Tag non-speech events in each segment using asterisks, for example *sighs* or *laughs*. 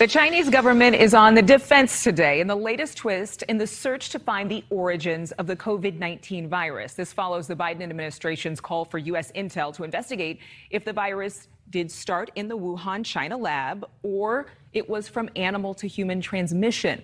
The Chinese government is on the defense today in the latest twist in the search to find the origins of the COVID 19 virus. This follows the Biden administration's call for U.S. intel to investigate if the virus did start in the Wuhan, China lab or it was from animal to human transmission.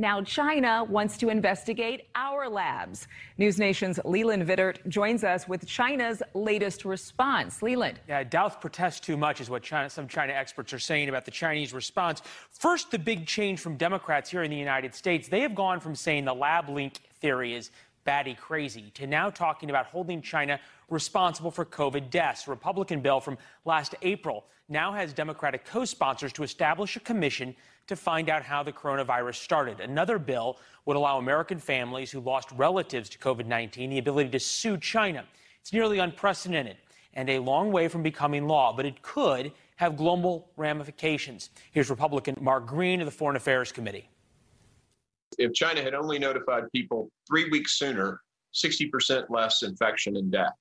Now, China wants to investigate our labs. News Nation's Leland Vittert joins us with China's latest response. Leland. Yeah, doubts protest too much is what China, some China experts are saying about the Chinese response. First, the big change from Democrats here in the United States. They have gone from saying the lab link theory is batty crazy to now talking about holding China responsible for COVID deaths. A Republican bill from last April now has Democratic co sponsors to establish a commission to find out how the coronavirus started. Another bill would allow American families who lost relatives to COVID 19 the ability to sue China. It's nearly unprecedented and a long way from becoming law, but it could have global ramifications. Here's Republican Mark Green of the Foreign Affairs Committee. If China had only notified people three weeks sooner, 60% less infection and death.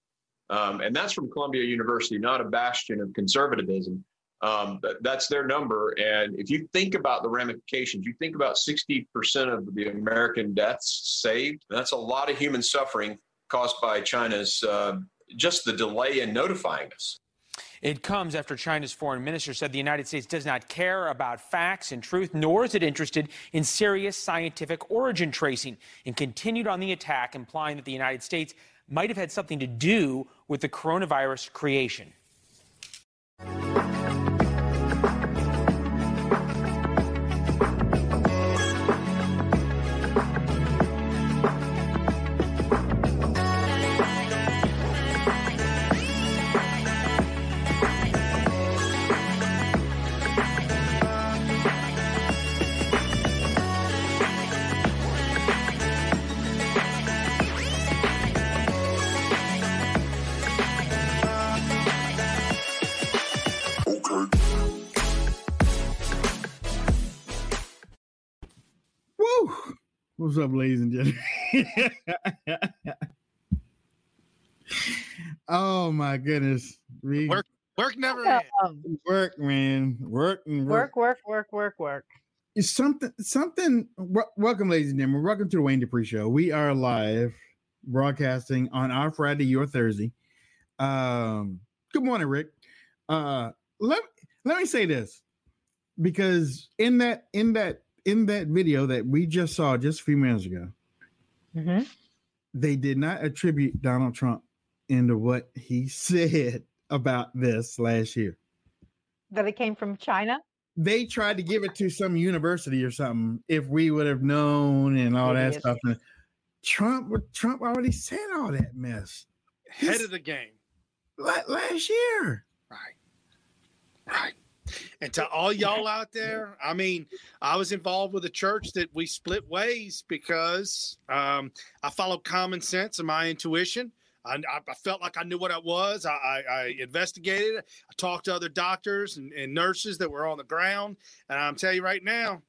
Um, and that's from Columbia University, not a bastion of conservatism. Um, that's their number. And if you think about the ramifications, you think about 60% of the American deaths saved. That's a lot of human suffering caused by China's uh, just the delay in notifying us. It comes after China's foreign minister said the United States does not care about facts and truth, nor is it interested in serious scientific origin tracing, and continued on the attack, implying that the United States might have had something to do with the coronavirus creation. What's up, ladies and gentlemen? *laughs* oh my goodness. Work work never ends. Work, man. Work and work. Work, work, work, work, work. It's something something welcome, ladies and gentlemen. Welcome to the Wayne Dupree Show. We are live broadcasting on our Friday, your Thursday. Um, good morning, Rick. Uh let, let me say this because in that in that in that video that we just saw just a few minutes ago, mm-hmm. they did not attribute Donald Trump into what he *laughs* said about this last year. That it came from China? They tried to give it to some university or something if we would have known and all that stuff. And Trump Trump already said all that mess. Head of the game. Last year. Right. Right. And to all y'all *laughs* out there, I mean, I was involved with a church that we split ways because um, I followed common sense and my intuition. I, I, felt like I knew what it was. I, I, I investigated. I talked to other doctors and, and, nurses that were on the ground. And I'm telling you right now,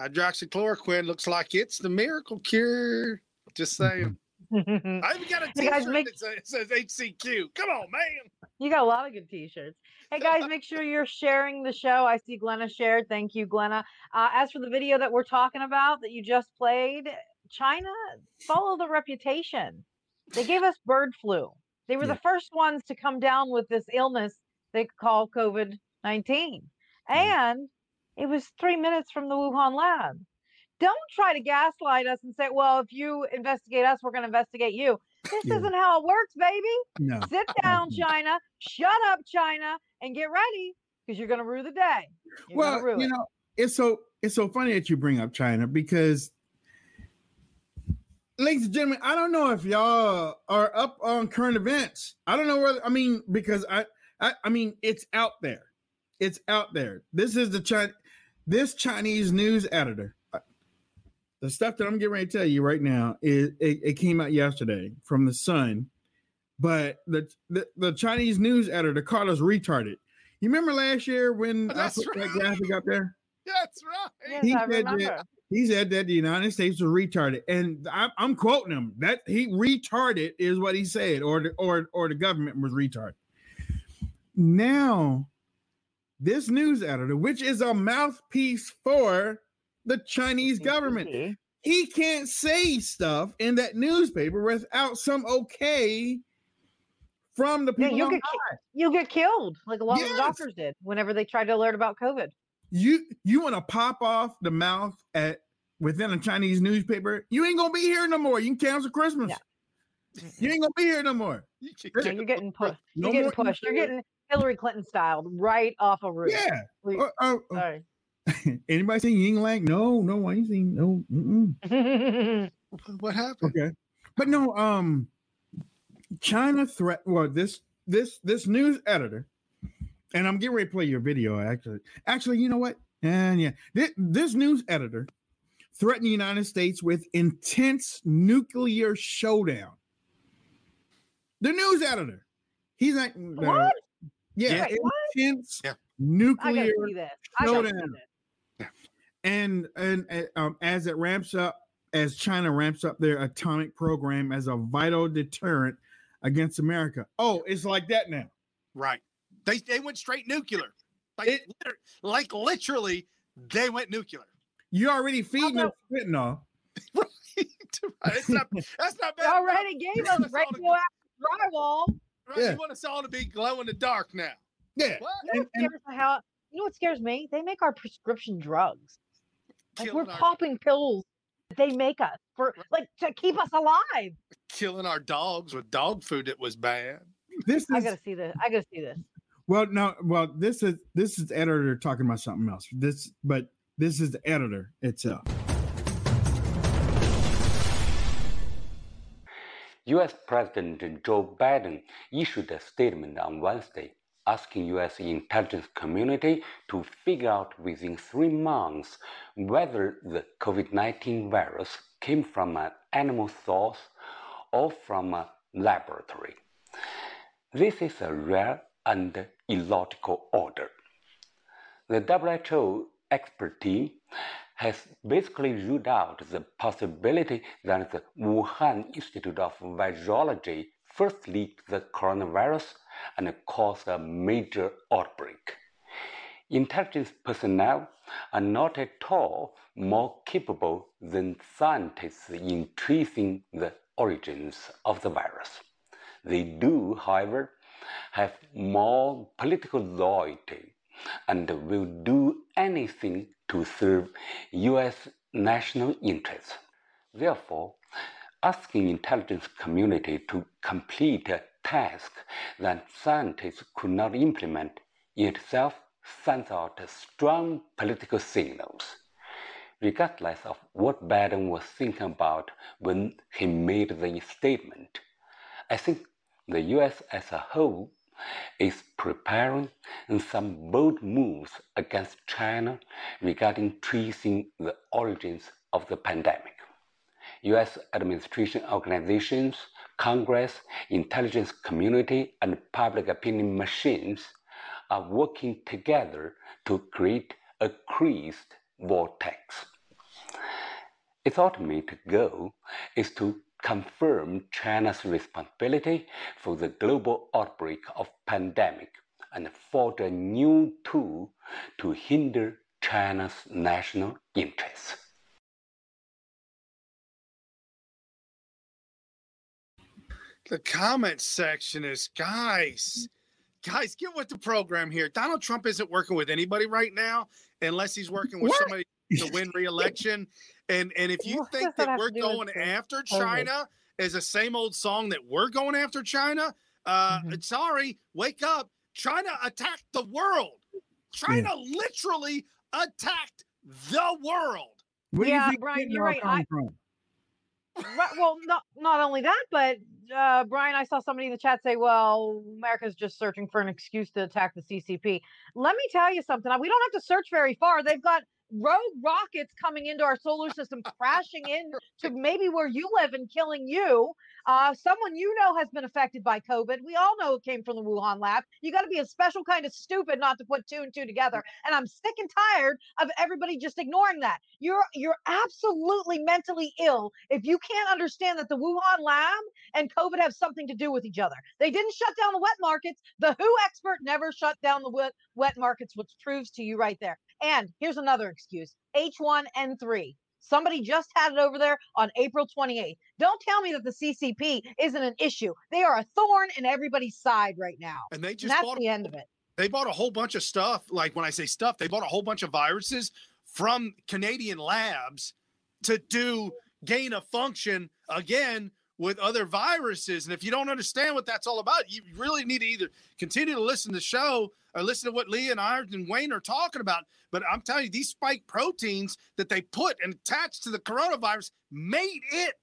hydroxychloroquine looks like it's the miracle cure. Just saying. *laughs* I even got a T-shirt make... that says HCQ. Come on, man. You got a lot of good T-shirts. Hey guys, make sure you're sharing the show. I see Glenna shared. Thank you, Glenna. Uh, as for the video that we're talking about that you just played, China follow the reputation. They gave us bird flu. They were yeah. the first ones to come down with this illness they call COVID 19. Mm-hmm. And it was three minutes from the Wuhan lab. Don't try to gaslight us and say, well, if you investigate us, we're going to investigate you. This yeah. isn't how it works, baby. No. Sit down, China. Shut up, China, and get ready because you're going to rue the day. You're well, you know, it's so it's so funny that you bring up China because, ladies and gentlemen, I don't know if y'all are up on current events. I don't know whether I mean because I I, I mean it's out there. It's out there. This is the China. This Chinese news editor the stuff that I'm getting ready to tell you right now is it, it came out yesterday from the Sun, but the, the, the Chinese news editor called us retarded. You remember last year when oh, That's I put right. that graphic up there? That's right. Yes, he, said that, he said that the United States was retarded, and I, am quoting him. That he retarded is what he said, or the, or or the government was retarded. Now, this news editor, which is a mouthpiece for the Chinese mm-hmm. government, CCP. he can't say stuff in that newspaper without some okay from the Yeah, you on get ki- you get killed like a lot of Yes. the doctors did whenever they tried to alert about COVID. you you want to pop off the mouth at within a Chinese newspaper, you ain't gonna be here no more. You can cancel Christmas. You ain't gonna be here no more. You yeah, you're getting pushed. No you're getting pushed. You're getting Hillary Clinton styled right off a roof. Yeah. We- Oh, oh, oh. Sorry. *laughs* Anybody seen Ying Lang? No, no, I ain't seen no. *laughs* What happened? Okay, but no. Um, China threat. Well, this this this news editor, and I'm getting ready to play your video. Actually, actually, you know what? And yeah, this, this news editor threatened the United States with intense nuclear showdown. The news editor, he's like, uh, What? yeah, Wait, what? intense Yeah. I nuclear gotta see this. I gotta see showdown. This. and and uh, um, as it ramps up as china ramps up their atomic program as a vital deterrent against america oh it's like that now Right. They they went straight nuclear. Like It- liter- like literally, they went nuclear. you already feeding them about- fentanyl *laughs* that's not that's not They bad. already gave us That's all the- radioactive drywall. Right? Yeah. You want us all to be glow in the dark now. yeah What? You know what scares the hell? You know what scares me? They make our prescription drugs. Like Killing we're our- popping pills that they make us for like to keep us alive. killing our dogs with dog food that was bad. this I gotta see this. I gotta see this. well no well this is this is the editor talking about something else this but this is the editor itself US President Joe Biden issued a statement on Wednesday asking US intelligence community to figure out within 3 months whether the COVID-19 virus came from an animal source or from a laboratory. This is a rare and illogical order. The WHO expert team has basically ruled out the possibility that the Wuhan Institute of Virology first leaked the coronavirus and caused a major outbreak. Intelligence personnel are not at all more capable than scientists in tracing the origins of the virus. They do, however, have more political loyalty and will do anything to serve US national interests. Therefore, asking intelligence community to complete a task that scientists could not implement itself sends out strong political signals. Regardless of what Biden was thinking about when he made the statement, I think the US as a whole is preparing some bold moves against China regarding tracing the origins of the pandemic. US administration organizations, Congress, intelligence community, and public opinion machines are working together to create a creased vortex. Its ultimate goal is to confirm China's responsibility for the global outbreak of pandemic and forge a new tool to hinder China's national interests. The comment section is guys, guys, get with the program here. Donald Trump isn't working with anybody right now unless he's working with What? somebody *laughs* to win re-election. And and if you What think that that we're to do with going the after COVID? China as the same old song that we're going after China, uh Mhm. sorry, wake up. China attacked the world. China literally attacked the world. Where do Yeah, you think Brian, you're right. I- from? Right, well, not not only that, but uh, Brian, I saw somebody in the chat say, "Well, America's just searching for an excuse to attack the CCP." Let me tell you something. We don't have to search very far. They've got rogue rockets coming into our solar system, crashing in to maybe where you live and killing you. Uh, someone you know has been affected by COVID. We all know it came from the Wuhan lab. You got to be a special kind of stupid not to put two and two together. And I'm sick and tired of everybody just ignoring that. You're you're absolutely mentally ill if you can't understand that the Wuhan lab and COVID have something to do with each other. They didn't shut down the wet markets. The WHO expert never shut down the wet, wet markets, which proves to you right there. And here's another excuse H1N3. Somebody just had it over there on April 28th. Don't tell me that the CCP isn't an issue. They are a thorn in everybody's side right now. And they And just that's bought the end of it. they bought a whole bunch of stuff. Like when I say stuff, they bought a whole bunch of viruses from Canadian labs to do gain of function again with other viruses. And if you don't understand what that's all about, you really need to either continue to listen to the show or listen to what Lee and I and Wayne are talking about. But I'm telling you, these spike proteins that they put and attached to the coronavirus made it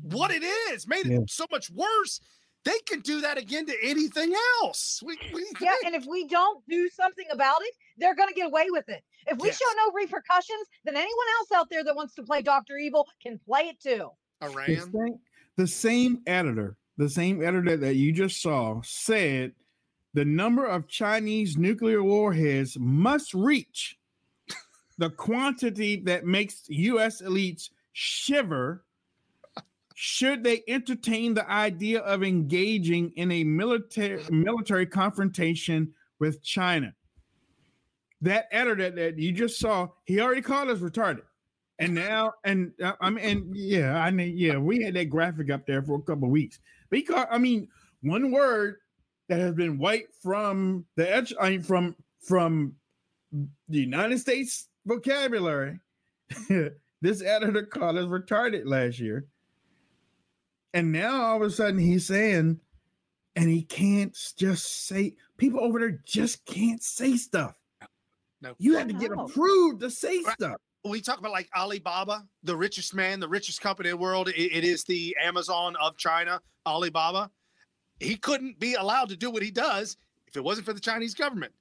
what it is, made Yeah. it so much worse. They can do that again to anything else. We, we, Yeah, and if we don't do something about it, they're going to get away with it. If we Yes. show no repercussions, then anyone else out there that wants to play Dr. Evil can play it too. The Iran. same, the same editor, the same editor that you just saw said the number of Chinese nuclear warheads must reach the quantity that makes US elites shiver should they entertain the idea of engaging in a military military confrontation with China. That editor that you just saw, he already called us retarded. And now, and uh, I mean, and yeah, I mean, yeah, we had that graphic up there for a couple of weeks. Because I mean, one word that has been wiped from the edge, I mean, from from the United States vocabulary. *laughs* this editor called us retarded last year, and now all of a sudden he's saying, and he can't just say. People over there just can't say stuff. No. You have to get approved to say Right. stuff. We talk about like Alibaba, the richest man, the richest company in the world. It, it is the Amazon of China, Alibaba. He couldn't be allowed to do what he does if it wasn't for the Chinese government.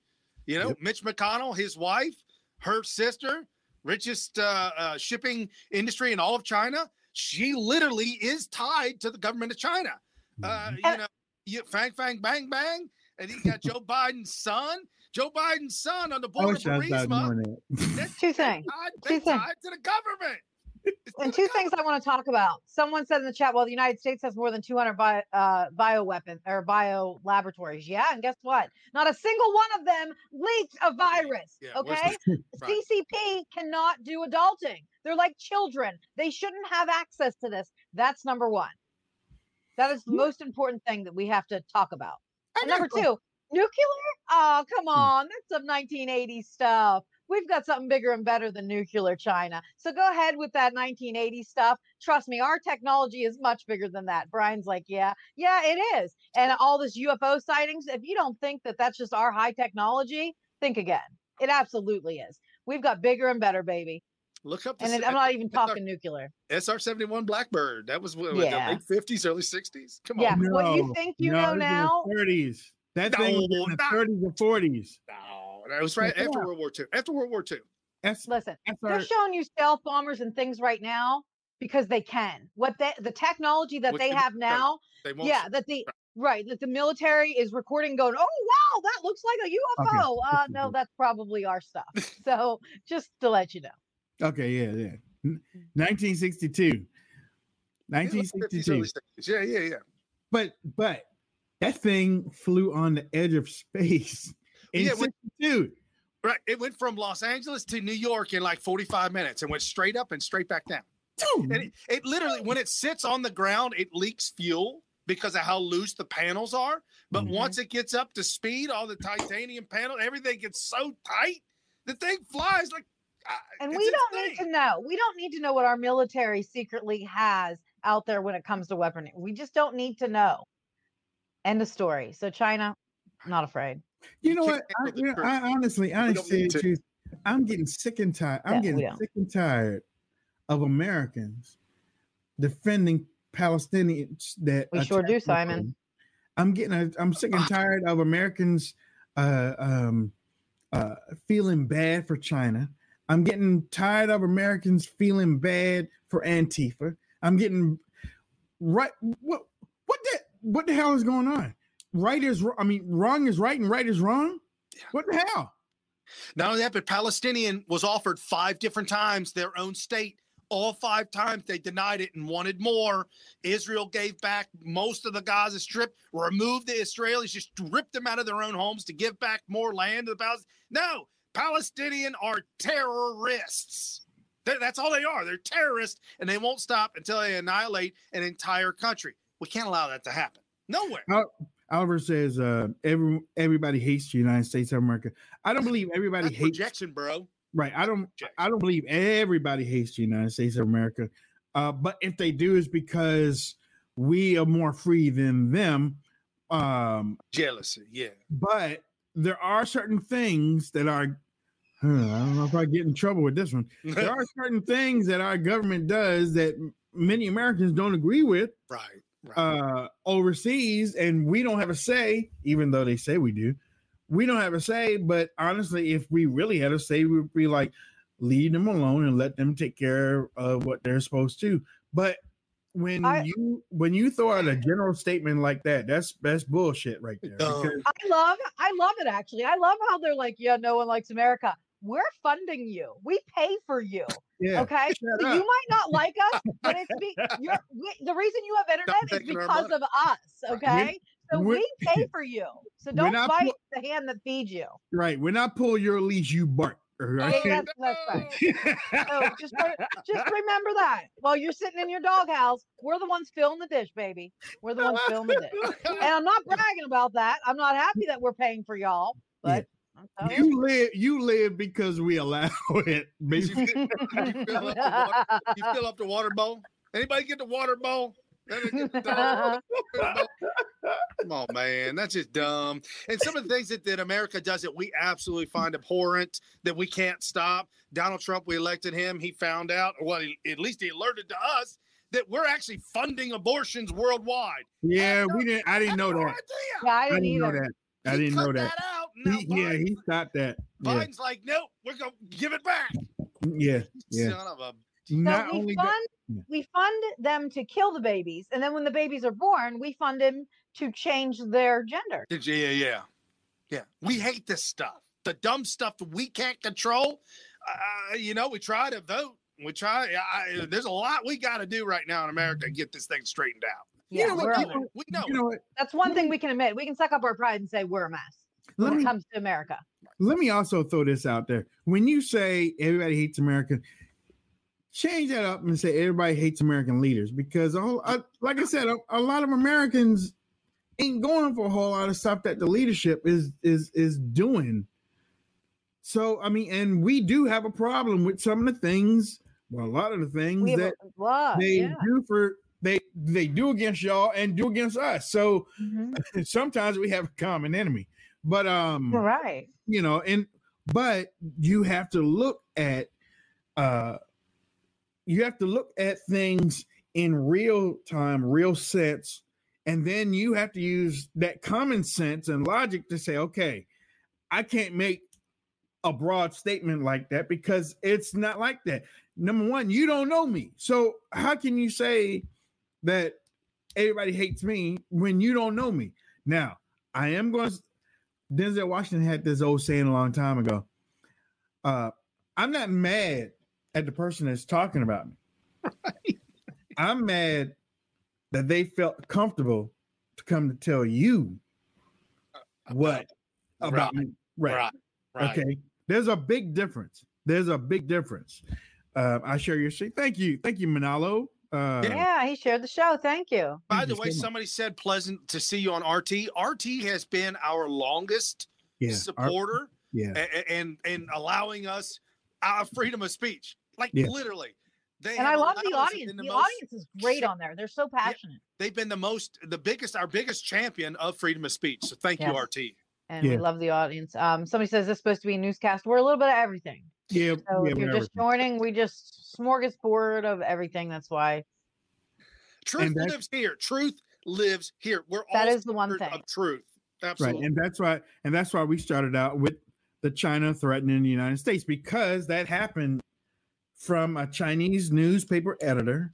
You know, Yep. Mitch McConnell, his wife, her sister, richest uh, uh, shipping industry in all of China. She literally is tied to the government of China. Uh, Mhm. you know, you bang, bang, bang, bang. And he got Joe *laughs* Biden's son. Joe Biden's son on the I board wish of I was Burisma. That's *laughs* Two things. tied, Two things. to the government. It's And the two things I want to talk about. Someone said in the chat, well, the United States has more than 200 bio, uh, bioweapon or bio laboratories. Yeah. And guess what? Not a single one of them leaked a virus. Yeah, okay. *laughs* Right. CCP cannot do adulting. They're like children. They shouldn't have access to this. That's number one. That is the most important thing that we have to talk about. And number two, nuclear? Oh, come hmm. on. That's some 1980s stuff. We've got something bigger and better than nuclear China. So go ahead with that 1980 stuff. Trust me, our technology is much bigger than that. Brian's like, yeah, yeah, it is. And all this UFO sightings, if you don't think that that's just our high technology, think again. It absolutely is. We've got bigger and better, baby. Look up the And it, s- I'm not even that's our- talking nuclear. SR seventy one Blackbird. That was what, what, Yeah. the late fifties, early sixties. Come on, Yeah. on. What you think you no, know this is the now? 30s. That thing was in the not- 30s and 40s. No, that was right Yeah. after World War II. After World War II. That's, Listen, that's they're our, showing you stealth bombers and things right now because they can. What they, the technology that they they have don't. now, They won't. yeah, that the right that the military is recording, going, oh wow, that looks like a UFO. Uh, no, that's probably our stuff. *laughs* So just to let you know. okay, yeah, yeah. 1962. Yeah, late 50s, 1962. Yeah, yeah, yeah. But but that thing flew on the edge of space in Yeah, when- Right. It went from Los Angeles to New York in like 45 minutes and went straight up and straight back down. Dude, And it, it literally, when it sits on the ground, it leaks fuel because of how loose the panels are. But Mhm. once it gets up to speed, all the titanium panel, everything gets so tight, the thing flies like. uh, And we don't need to know. We don't need to know what our military secretly has out there when it comes to weaponry. We just don't need to know. End of story. So China, not afraid. you You know what? I, you know. I honestly, I don't say need the to. truth. I'm getting sick and tired. I'm Yeah, getting sick and tired of Americans defending Palestinians that We sure do, Israel. Simon. I'm getting I'm sick and *sighs* tired of Americans uh um uh feeling bad for China. I'm getting tired of Americans feeling bad for Antifa. I'm getting right. What what the what the hell is going on? Right is I mean wrong is right and right is wrong. What the hell? Not only that, but Palestinian was offered five different times their own state. All five times they denied it and wanted more. Israel gave back most of the Gaza Strip, removed the Israelis, just ripped them out of their own homes to give back more land to the Palestinians. No, Palestinian are terrorists. That's all they are. They're terrorists, and they won't stop until they annihilate an entire country. We can't allow that to happen. Nowhere. Oliver says uh, every everybody hates the United States of America. I don't believe everybody That's hates projection, bro. Right. I don't I don't believe everybody hates the United States of America. Uh, but if they do, it's because we are more free than them. Um jealousy, yeah. But there are certain things that are I don't know if I get in trouble with this one. there *laughs* are certain things that our government does that many Americans don't agree with. Right. Right. Uh, overseas, and we don't have a say, even though they say we do we don't have a say, but honestly, if we really had a say, we'd be like, leave them alone and let them take care of what they're supposed to. But when I, you when you throw out a general statement like that, that's that's bullshit right there. I love I love it actually. I love how they're like, yeah, no one likes America. We're funding you. We pay for you. Yeah. Okay. So you might not *laughs* like us, but it's be, you're, we, the reason you have internet is because of us. Okay. So we're, we *laughs* pay for you. So don't bite pull, the hand that feeds you. Right. When I pull your leash, you bark. Right? that's, that's right. *laughs* so just, just remember that while you're sitting in your doghouse, we're the ones filling the dish, baby. We're the ones filling the dish. And I'm not bragging about that. I'm not happy that we're paying for y'all, but yeah. You live you live because we allow *laughs* it. You, fill *laughs* up the water, you *laughs* fill up the water bowl. Anybody get the water bowl? Come on, man. That's just dumb. And some of the things that, that America does that we absolutely find abhorrent, that we can't stop. Donald Trump, we elected him. He found out, well, he, at least he alerted to us that we're actually funding abortions worldwide. Yeah, we didn't. I didn't know that. Yeah, I didn't, I didn't know that. I didn't know that. That he, yeah, he stopped that. Biden's yeah. like, nope, we're gonna give it back. Yeah, *laughs* yeah. Son of a not so we fund that, we fund them to kill the babies, and then when the babies are born, we fund them to change their gender. Yeah, yeah, yeah. We hate this stuff. The dumb stuff that we can't control. Uh, you know, we try to vote. We try. I, there's a lot we got to do right now in America to get this thing straightened out. Yeah, you know what, people, we know. You know what? That's one thing we can admit. We can suck up our pride and say we're a mess let when me, it comes to America. Let me also throw this out there. When you say everybody hates America, change that up and say everybody hates American leaders because all, I, like I said, a, a, lot of Americans ain't going for a whole lot of stuff that the leadership is is is doing. So I mean, and we do have a problem with some of the things, well, a lot of the things that lot, they yeah. do for they they do against y'all and do against us. So mm-hmm. *laughs* sometimes we have a common enemy. But um right, you know, and but you have to look at uh you have to look at things in real time, real sense, and then you have to use that common sense and logic to say, okay, I can't make a broad statement like that because it's not like that. Number one, you don't know me. So how can you say that everybody hates me when you don't know me? Now, I am going to Denzel Washington had this old saying a long time ago. Uh, I'm not mad at the person that's talking about me. Right. *laughs* I'm mad that they felt comfortable to come to tell you what about right. me. Right. right. Okay. There's a big difference. There's a big difference. Uh, I share your seat. Thank you. Thank you, Manalo. Uh, yeah, he shared the show. Thank you. By the way, somebody said pleasant to see you on RT. RT has been our longest yeah, supporter. Our, yeah. And, and and allowing us our freedom of speech. Like yeah. literally. They and I love the audience. The, the most, audience is great on there. They're so passionate. Yeah, they've been the most, the biggest, our biggest champion of freedom of speech. So thank yes. you, RT. And yeah. we love the audience. Um, somebody says this supposed to be a newscast. We're a little bit of everything. Yeah. So yeah, if you're just joining, we just smorgasbord of everything. That's why. Truth lives here. Truth lives here. We're that all is the one thing of truth. Absolutely. Right. And that's why, and that's why we started out with the China threatening the United States because that happened from a Chinese newspaper editor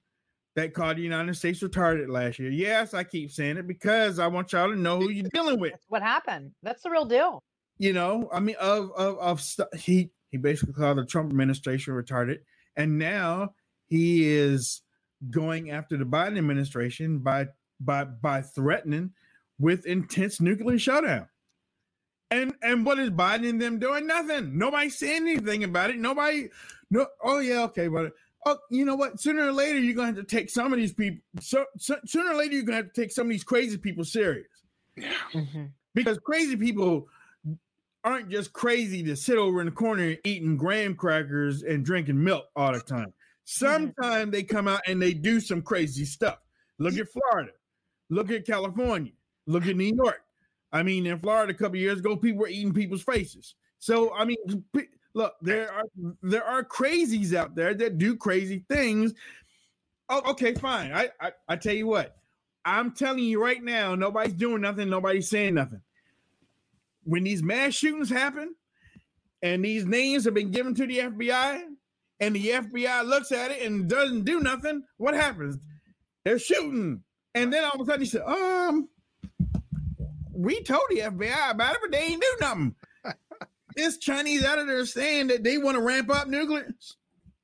that called the United States retarded last year. Yes, I keep saying it because I want y'all to know who you're dealing with. That's what happened. That's the real deal. You know, I mean, of of of stu- he he basically called the Trump administration retarded, and now he is going after the Biden administration by by by threatening with intense nuclear shutdown. And and what is Biden and them doing? Nothing. Nobody saying anything about it. Nobody. No. Oh yeah. Okay. But oh, you know what? Sooner or later, you're gonna have to take some of these people. So, so sooner or later, you're gonna have to take some of these crazy people serious Mhm. because crazy people aren't just crazy to sit over in the corner eating graham crackers and drinking milk all the time. Mm-hmm. Sometimes they come out and they do some crazy stuff. Look at Florida. Look at California. Look at New York. I mean, in Florida a couple years ago, people were eating people's faces. So I mean, look, there are there are crazies out there that do crazy things. Oh, okay, fine. I, I I tell you what, I'm telling you right now, nobody's doing nothing, nobody's saying nothing. When these mass shootings happen and these names have been given to the FBI and the FBI looks at it and doesn't do nothing, what happens? They're shooting. And then all of a sudden you say, um, we told the FBI about it, but they ain't do nothing. *laughs* this Chinese editor is saying that they want to ramp up nuclear.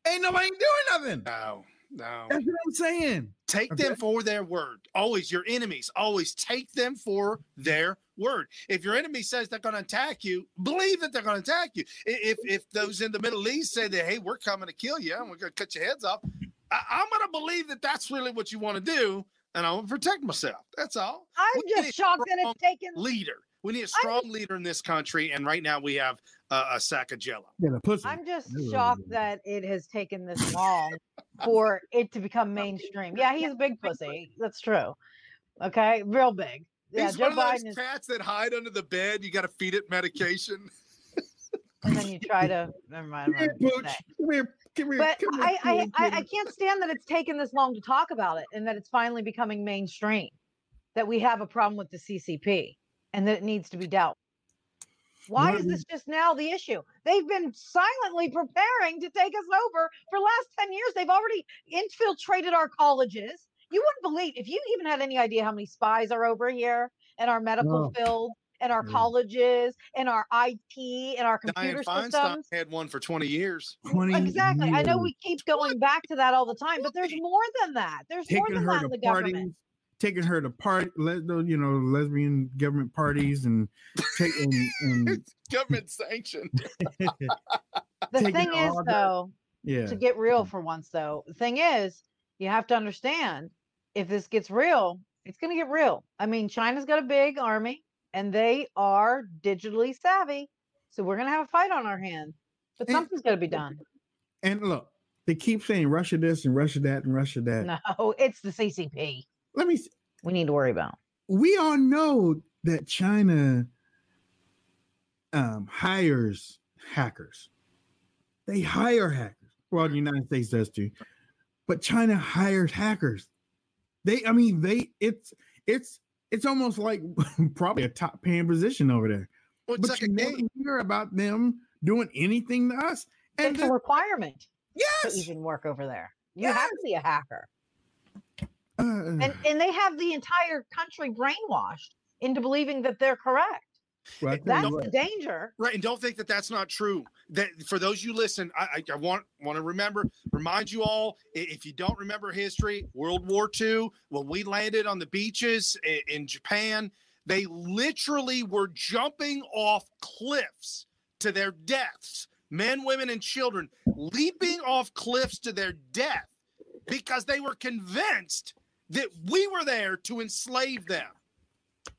Ain't nobody doing nothing. No, no. That's what I'm saying. Take Okay. them for their word. Always your enemies. Always take them for their word. If your enemy says they're going to attack you, believe that they're going to attack you. If if those in the Middle East say that, hey, we're coming to kill you and we're going to cut your heads off, I, I'm going to believe that that's really what you want to do, and I'm going to protect myself. That's all. I'm We a just shocked that strong it's taken. Leader. We need a strong leader in this country, and right now we have uh, a sack of Jello. Yeah, the pussy. I'm just That's what shocked it is. that it has taken this *laughs* long for it to become mainstream. Yeah, he's a big pussy. That's true. Okay, real big. Yeah, He's Joe one of those Biden is, cats that hide under the bed. You got to feed it medication. and then you try to. *laughs* Never mind. Come I'm here, Pooch. Come here. Come here. But come I, here, I, come I. I can't stand that it's taken this long to talk about it, and that it's finally becoming mainstream. That we have a problem with the CCP, and that it needs to be dealt. Why is is- this just now the issue? They've been silently preparing to take us over for the last 10 years. They've already infiltrated our colleges. You wouldn't believe if you even had any idea how many spies are over here in our medical No. field, in our Yeah. colleges, in our IT, in our computer Diane computer Feinstein had one for 20 years. 20 Exactly. I know we keep going back to that all the time, but there's more than that. There's more than that in the parties, government. Taking her to part, le- you know, lesbian government parties, and taking and, It's *laughs* government sanctioned. *laughs* The thing is, all that- though, yeah, to get real mm. for once, though, the thing is, you have to understand if this gets real, it's going to get real. I mean, China's got a big army and they are digitally savvy. So we're going to have a fight on our hands, but And- something's got to be done. and look, they keep saying Russia this and Russia that and Russia that. No, it's the CCP Let me. we need to worry about. We all know that China um, hires hackers. They hire hackers. Well, the United States does too, but China hires hackers. They, I mean, they. It's it's it's almost like *laughs* probably a top paying position over there. Well, but like you a never hear about them doing anything to us. And It's a the- requirement to even work over there. You have to be a hacker. And, *clears throat* and they have the entire country brainwashed into believing that they're correct. well, I tell you That's the danger. Right, and don't think that that's not true. That for those you listen, I, I, I want want to remember, remind you all, if you don't remember history, World War II, when we landed on the beaches i- in Japan, they literally were jumping off cliffs to their deaths. Men, women, and children leaping off cliffs to their death because they were convinced that we were there to enslave them.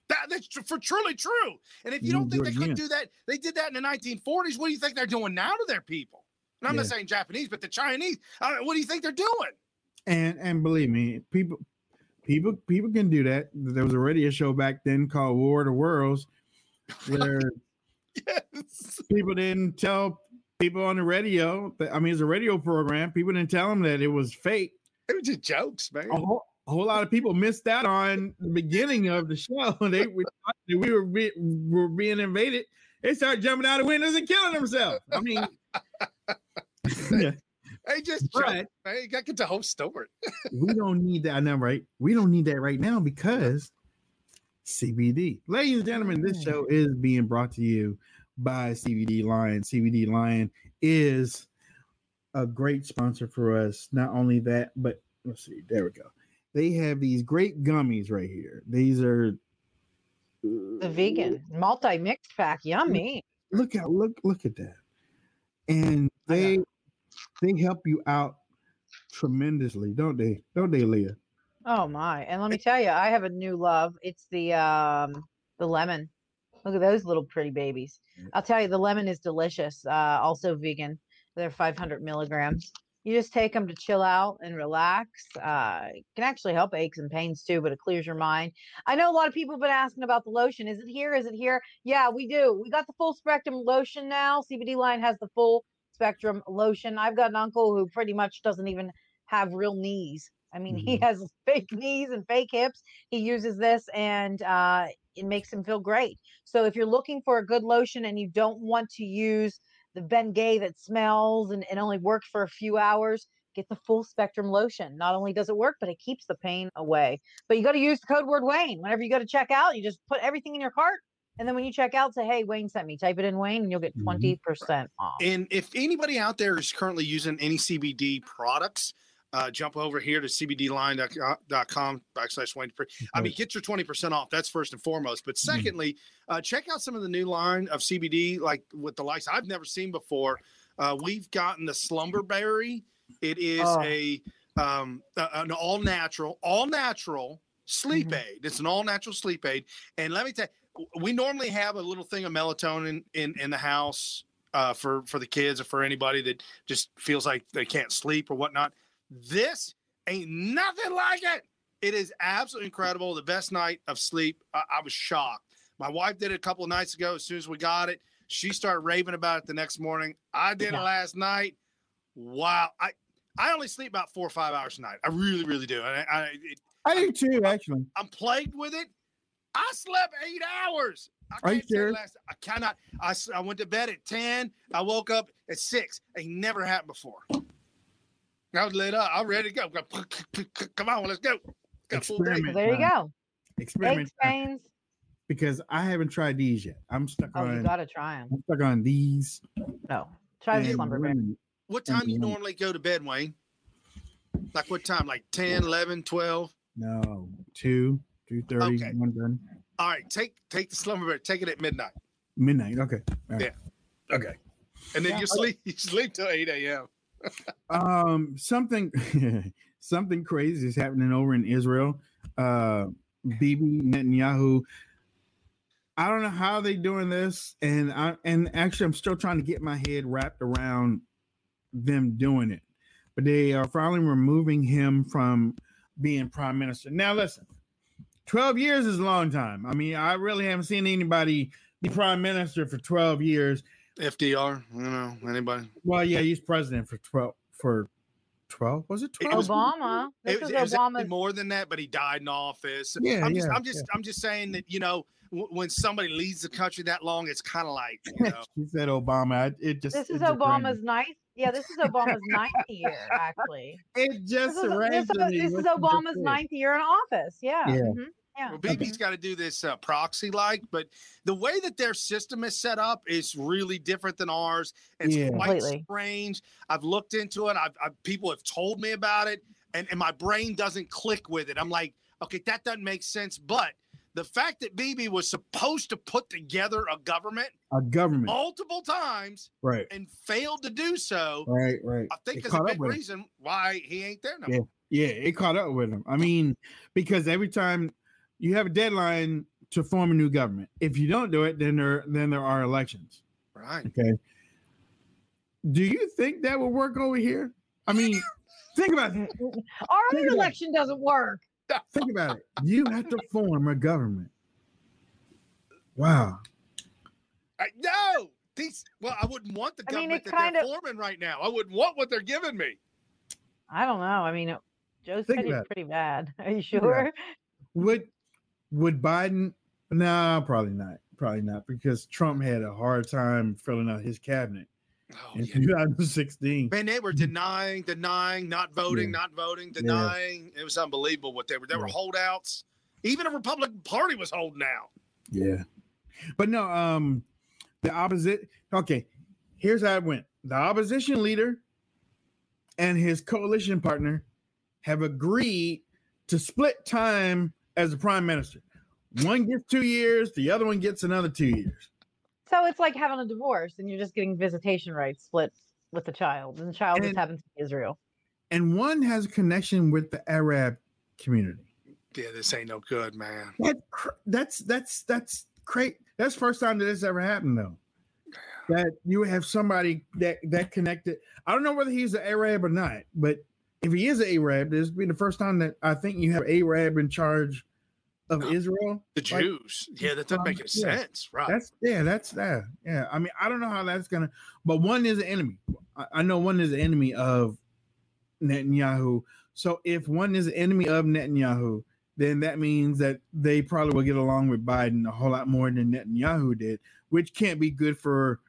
That, that's tr- for truly true. And if you You don't think do they it couldn't do that, they did that in the 1940s. What do you think they're doing now to their people? And I'm not saying Japanese, but the Chinese. Mean, what do you think they're doing? and and believe me, people people people can do that. There was a radio show back then called War of the Worlds, *laughs* where Yes. people didn't tell people on the radio. That, I mean, it's a radio program. People didn't tell them that it was fake. It was just jokes, man. A whole, a whole lot of people missed out on the beginning of the show. *laughs* They we, thought we were be, were being invaded, they start jumping out of windows and killing themselves. I mean, yeah, *laughs* Hey, just But- jump. Hey, got to get the whole story. we don't need that. I know, right? We don't need that right now because CBD. Ladies and gentlemen, this show is being brought to you by CBD Lion. CBD Lion is a great sponsor for us. Not only that, but let's see, there we go. They have these great gummies right here. These are The vegan multi mixed pack, yummy. look at look look at that and they they help you out tremendously don't they don't they leah Oh my! And let me tell you, I have a new love. It's the um the lemon. Look at those little pretty babies. I'll tell you, the lemon is delicious. Uh, also vegan. They're 500 milligrams. You just take them to chill out and relax. Uh, it can actually help aches and pains too, but it clears your mind. I know a lot of people have been asking about the lotion. Is it here? Is it here? Yeah, we do. We got the full spectrum lotion now. CBD line has the full spectrum lotion. I've got an uncle who pretty much doesn't even have real knees. I mean, he Mhm. has *laughs* fake knees and fake hips. He uses this and uh, it makes him feel great. So if you're looking for a good lotion and you don't want to use the Bengay that smells and, and only works for a few hours, get the full spectrum lotion. Not only does it work, but it keeps the pain away. But you got to use the code word Wayne. Whenever you go to check out, you just put everything in your cart. And then when you check out, say, hey, Wayne sent me. Type it in Wayne and you'll get Mhm. 20% off. And if anybody out there is currently using any CBD products, uh, jump over here to cbdline.com backslash Wayne. I mean, get your 20% off. That's first and foremost. But Mm-hmm. secondly, uh, check out some of the new line of CBD, like with the likes I've never seen before. Uh, we've gotten the Slumberberry. It is Oh. a um, an all natural, all natural sleep Mhm. aid. It's an all natural sleep aid. And let me tell you, we normally have a little thing of melatonin in in the house uh, for for the kids or for anybody that just feels like they can't sleep or whatnot. This ain't nothing like it. It is absolutely incredible. The best night of sleep. I, I was shocked. My wife did it a couple of nights ago. As soon as we got it, she started raving about it the next morning. I did Yeah. it last night. Wow. I I only sleep about four or five hours a night. I really, really do. I, I it, i do too actually I'm plagued with it. I slept eight hours. I Are you can't last- I cannot. I, I went to bed at 10. I woke up at 6. It never happened before. I was lit up. I'm ready to go. Come on, let's go. Got a full day. Experiment. There you time. go. experiment Aches, because i haven't tried these yet i'm stuck on. Oh, you got to try them. i'm stuck on these No. Try the slumber bear. What time do you normally go to bed, Wayne? Like what time? Like 10, 11, 12? no two two thirty Okay. one thirty All right, take take the slumber bed. Take it at midnight. midnight okay All right. Yeah. okay And then Yeah. you sleep *laughs* you sleep till 8 a.m. um something *laughs* something crazy is happening over in israel. Uh bibi netanyahu i don't know how they're doing this and i and actually i'm still trying to get my head wrapped around them doing it but they are finally removing him from being prime minister. Now listen 12 years is a long time. I mean i really haven't seen anybody be prime minister for 12 years FDR, you know, anybody? well yeah he's president for 12 for 12 was it 12 was- Obama. This It was, is it was actually Obama's. more than that, but he died in office. Yeah, I'm just, yeah, I'm just, I'm just saying that you know, w- when somebody leads the country that long, it's kind of like, you *laughs* know, He said Obama. It just This it is just Obama's ninth. Yeah, this is Obama's ninth year, actually. *laughs* It This just is, this is, this is Obama's ninth year in office. Yeah. Yeah. mhm, Yeah. well, Bibi's got to do this uh, proxy like, but the way that their system is set up is really different than ours. It's Yeah. quite Completely. strange. I've looked into it. I've, I've people have told me about it, and, and my brain doesn't click with it. I'm like, okay, that doesn't make sense. But the fact that BB was supposed to put together a government A government. multiple times Right. and failed to do so, Right. Right. I think It there's a big with him. reason why he ain't there no Yeah. more. Yeah, it caught up with him. I mean, because every time you have a deadline to form a new government, if you don't do it, then there then there are elections. Right. Okay. Do you think that will work over here? I mean, *laughs* think about it. Our Think own about it. election doesn't work. Think about it. You have to form a government. Wow. I, no, these. Well, I wouldn't want the I mean, government it that they're kinda- forming right now. I wouldn't want what they're giving me. I don't know. I mean, it- Joe's Think petty is about it. pretty bad. *laughs* Are you Think about sure? Would would Biden? No, probably not. probably not, because Trump had a hard time filling out his cabinet Oh, in yeah. 2016. Man, they were denying, denying, not voting, Yeah. not voting, Yeah. denying. It was unbelievable what they were. They were holdouts. Even the Republican Party was holding out. Yeah. But no, um, the opposite. Okay, here's how it went. The opposition leader and his coalition partner have agreed to split time as the prime minister. One gets two years, the other one gets another two years. So it's like having a divorce and you're just getting visitation rights split with the child, and the child just And- happens to be Israel. And one has a connection with the Arab community. Yeah, this ain't no good, man. That, that's that's that's great. That's the first time that this ever happened, though. That you have somebody that that connected. I don't know whether he's an Arab or not, but if he is an Arab, this will be the first time that I think you have Arab in charge of Israel. The Like, Jews. Yeah, that doesn't make any yeah. sense. Right. That's yeah, that's that. Yeah, I mean, I don't know how that's gonna, but one is an enemy. I, I know one is an enemy of Netanyahu. So if one is an enemy of Netanyahu, then that means that they probably will get along with Biden a whole lot more than Netanyahu did, which can't be good for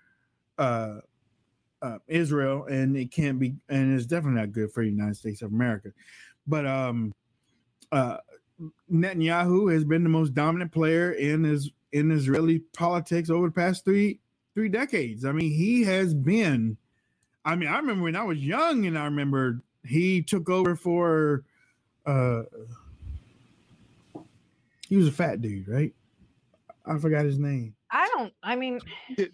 uh, uh, Israel, and it can't be, and it's definitely not good for the United States of America. But um, uh, Netanyahu has been the most dominant player in his in Israeli politics over the past three three decades. I mean, he has been. I mean, I remember when I was young, and I remember he took over for. uh He was a fat dude, right? I forgot his name. I don't. I mean,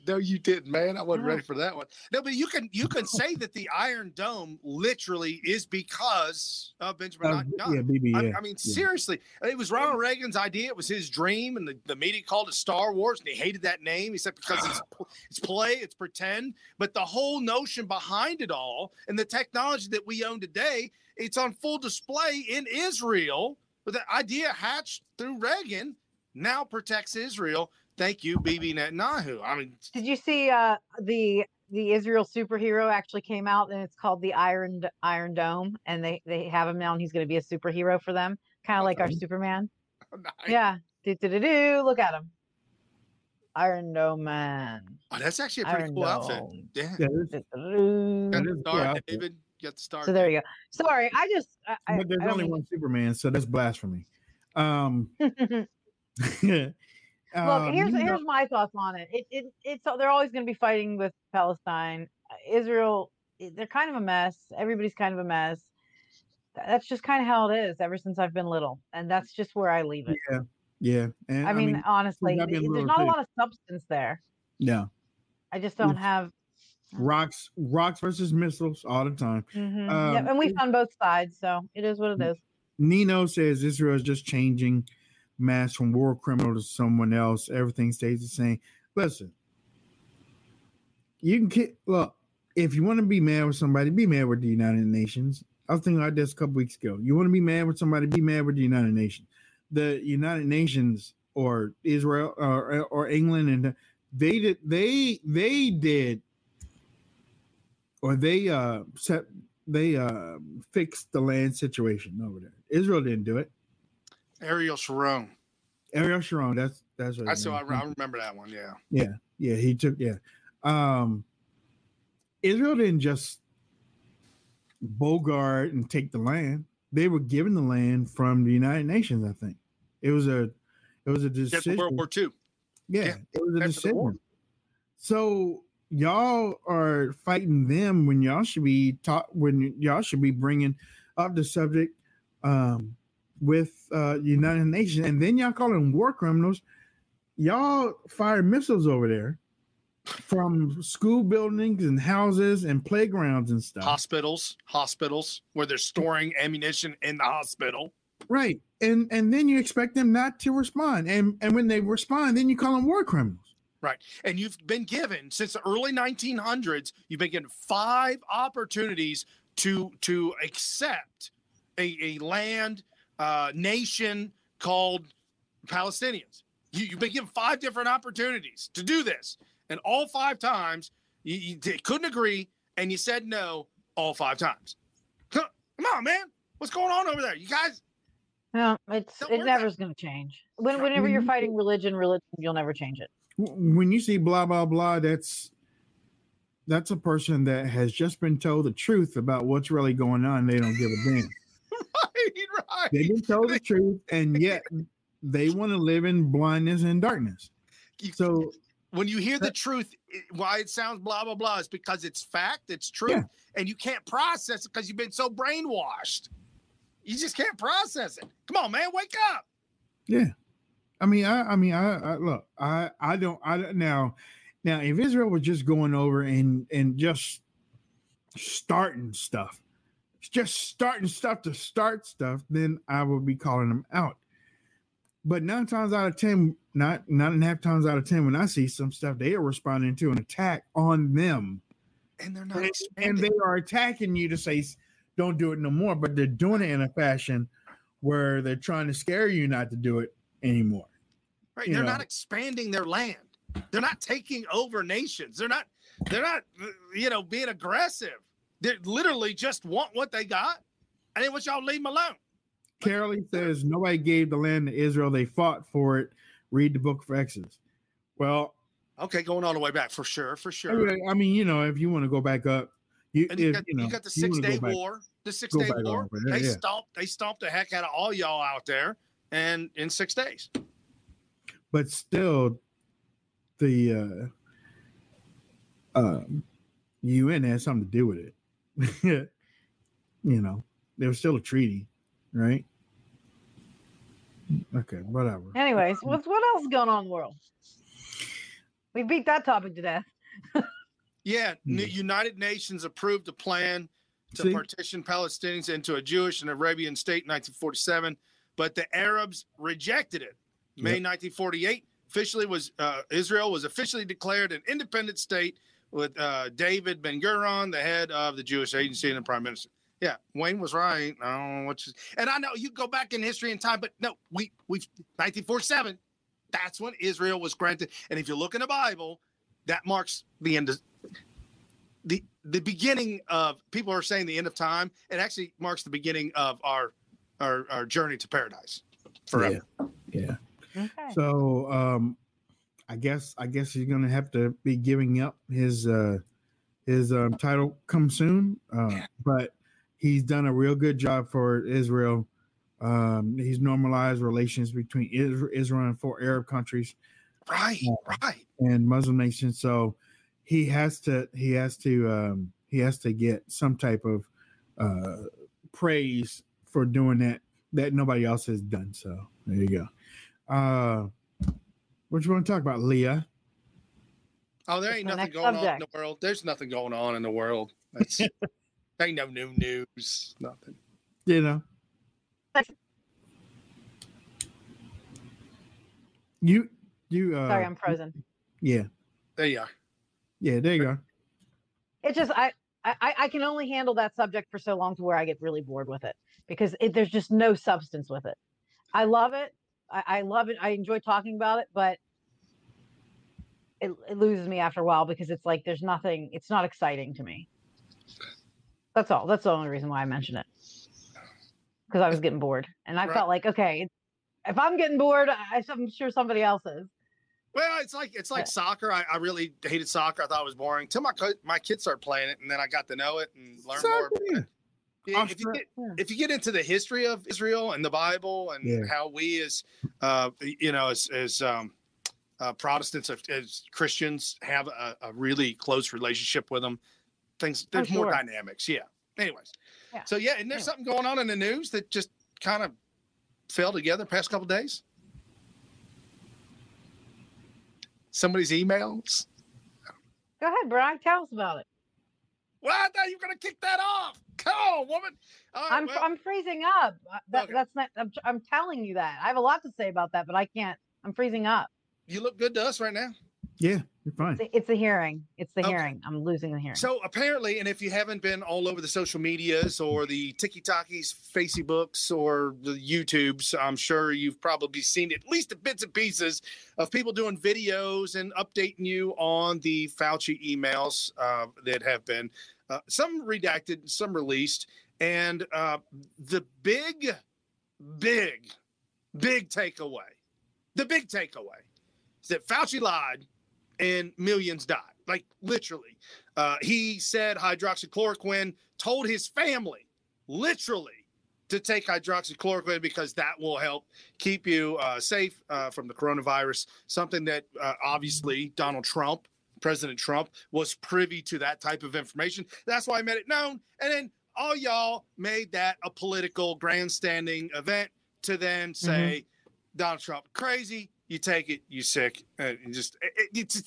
No, you didn't, man. I wasn't ready for that one. No, but you can you can say that the Iron Dome literally is because of Benjamin Uh, Netanyahu. yeah, Bibi. I, Yeah, I mean, yeah. seriously, it was Ronald Reagan's idea. It was his dream, and the, the media called it Star Wars, and he hated that name. He said because it's *sighs* it's play, it's pretend. But the whole notion behind it all, and the technology that we own today, it's on full display in Israel. But the idea hatched through Reagan now protects Israel. Thank you, Bibi Netanyahu. I mean, did you see uh the the Israel superhero actually came out and it's called the Iron Iron Dome and they they have him now and he's going to be a superhero for them, kind of like our Okay. Superman. *laughs* I- Yeah. Do, do, do, do. Look at him. Iron Dome man. oh, that's actually a pretty Iron cool outfit. Dome. Yeah. Yeah. Got the is a cool star. David. Got the star. So there you go. Sorry, I just I, I, but there's I only mean- one Superman, so that's blasphemy. Um, *laughs* *laughs* Look, um, here's here's my thoughts on it. It, it it's they're always going to be fighting with Palestine, Israel. They're kind of a mess. Everybody's kind of a mess. That's just kind of how it is ever since I've been little, and that's just where I leave it. yeah, yeah. and I, mean, honestly, I've been th- there's not a lot of substance there. yeah, I just don't have. rocks, rocks versus missiles all the time. Mhm. Um, yep, and we've it- done both sides, so it is what it is. Nino says Israel is just changing mass from war criminal to someone else. Everything stays the same. Listen, you can look if you want to be mad with somebody, be mad with the United Nations. I was thinking about this a couple weeks ago. You want to be mad with somebody, be mad with the United Nations. The United Nations or Israel or or England and they did they they did or they uh set they uh fixed the land situation over there. Israel didn't do it. Ariel Sharon. Ariel Sharon, that's that's what That's I, name I remember that one. Yeah. yeah, Yeah. he took yeah. Um Israel didn't just bogart and take the land. They were given the land from the United Nations, I think. It was a it was a decision. World War II. Yeah, Yeah, it was a after decision. So y'all are fighting them when y'all should be taught when y'all should be bringing up the subject um, with uh, United Nations, and then y'all call them war criminals. Y'all fire missiles over there from school buildings and houses and playgrounds and stuff. Hospitals, hospitals where they're storing ammunition in the hospital. Right. And and then you expect them not to respond. And and when they respond, then you call them war criminals. Right, and you've been given since the early 1900s, you've been given five opportunities to to accept a, a land uh, nation called Palestinians. You, you've been given five different opportunities to do this, and all five times you, you d- couldn't agree, and you said no all five times. Come on, man, what's going on over there? You guys, No, it's it worry never is going to change. When, whenever you're fighting religion, religion, you'll never change it. When you see blah blah blah, that's that's a person that has just been told the truth about what's really going on. They don't give a damn. Right. They've been told the truth, and yet they *laughs* want to live in blindness and darkness. So when you hear the truth, why it sounds blah blah blah is because it's fact, it's truth, Yeah. and you can't process it because you've been so brainwashed. You just can't process it. Come on, man, wake up. Yeah, I mean, I, I mean, I, I look, I, I don't, I don't now, now, if Israel was just going over and and just starting stuff, just starting stuff to start stuff, then I will be calling them out. But nine times out of ten, not nine and a half times out of ten, when I see some stuff, they are responding to an attack on them, And they're not and, and they are attacking you to say, "Don't do it no more." But they're doing it in a fashion where they're trying to scare you not to do it anymore. right, you they're know. not expanding their land. They're not taking over nations. They're not. They're not. uh, You know, being aggressive. They literally just want what they got, and they want y'all leave them alone. Carolee says nobody gave the land to Israel; they fought for it. Read the book of Exodus. Well, Okay, going all the way back for sure, for I sure. mean- I mean, you know, if you want to go back up, you, And you, got, you, know, you got the six day back- War. The six day War. over they yeah. stomped. They stomped the heck out of all y'all out there, and in six days. but still, the uh, um, UN has something to do with it. *laughs* you know, there was still a treaty, right? Okay, whatever. Anyways, what's what else is going on in the world? We beat that topic to death. *laughs* Yeah, Hmm. N- United Nations approved a plan to See? partition Palestinians into a Jewish and Arabian state in 1947, but the Arabs rejected it. May Yep. 1948, officially was uh, Israel was officially declared an independent state with uh, David Ben Gurion, the head of the Jewish Agency and the prime minister. Yeah, Wayne was right. I don't know what you, and I know you go back in history and time, but no, we we 1947. That's when Israel was granted. And if you look in the Bible, that marks the end of the the beginning of people are saying the end of time. It actually marks the beginning of our our, our journey to paradise forever. Yeah. Okay. So um I guess I guess he's gonna have to be giving up his uh his um title come soon. Uh but he's done a real good job for Israel. Um he's normalized relations between Israel, and four Arab countries Right, Yeah. right. and Muslim nations. So he has to he has to um he has to get some type of uh praise for doing that that nobody else has done. So there you go. Uh what you want to talk about, Leah? Oh, there What's ain't nothing next going on in the world. There's nothing going on in the world. That's *laughs* ain't no new news. Nothing. You know. You you uh Sorry, I'm frozen. yeah. There you are. Yeah, there you go. It's just I, I I can only handle that subject for so long to where I get really bored with it because it, there's just no substance with it. I love it. I, I love it. I enjoy talking about it, but it, it loses me after a while because it's like there's nothing. It's not exciting to me. That's all. That's the only reason why I mention it because I was getting bored and I Right. felt like okay, if I'm getting bored, I, I'm sure somebody else is. Well, it's like it's like Yeah. soccer. I, I really hated soccer. I thought it was boring till my my kids started playing it, and then I got to know it and learn more. Soccer, Yeah, If you get Yeah. if you get into the history of Israel and the Bible and Yeah. how we as uh, you know as as um, uh, Protestants as, as Christians have a, a really close relationship with them, things there's more Oh, sure. dynamics. Yeah. Anyways, Yeah. so yeah, and there's something going on in the news that just kind of fell together past couple days. Somebody's emails. Go ahead, Brian. Tell us about it. Well, I thought you were gonna kick that off. Come on, woman. Right, I'm well, I'm freezing up. Uh, That, Okay. That's not. I'm, I'm telling you that. I have a lot to say about that, but I can't. I'm freezing up. you look good to us right now. Yeah, you're fine. It's, it's the hearing. It's the Okay. hearing. I'm losing the hearing. So apparently, and if you haven't been all over the social medias or the TikTokies, Facebooks, or the YouTubes, I'm sure you've probably seen at least the bits and pieces of people doing videos and updating you on the Fauci emails uh, that have been uh, some redacted, some released, and uh, the big big, big takeaway. The big takeaway is that Fauci lied and millions died. Like literally. Uh, he said hydroxychloroquine, told his family, literally, to take hydroxychloroquine because that will help keep you uh, safe uh, from the coronavirus. Something that uh, obviously Donald Trump, President Trump, was privy to that type of information. That's why I made it known. And then all y'all made that a political grandstanding event to then say mm-hmm. Donald Trump crazy. You take it, you sick, and just it, it's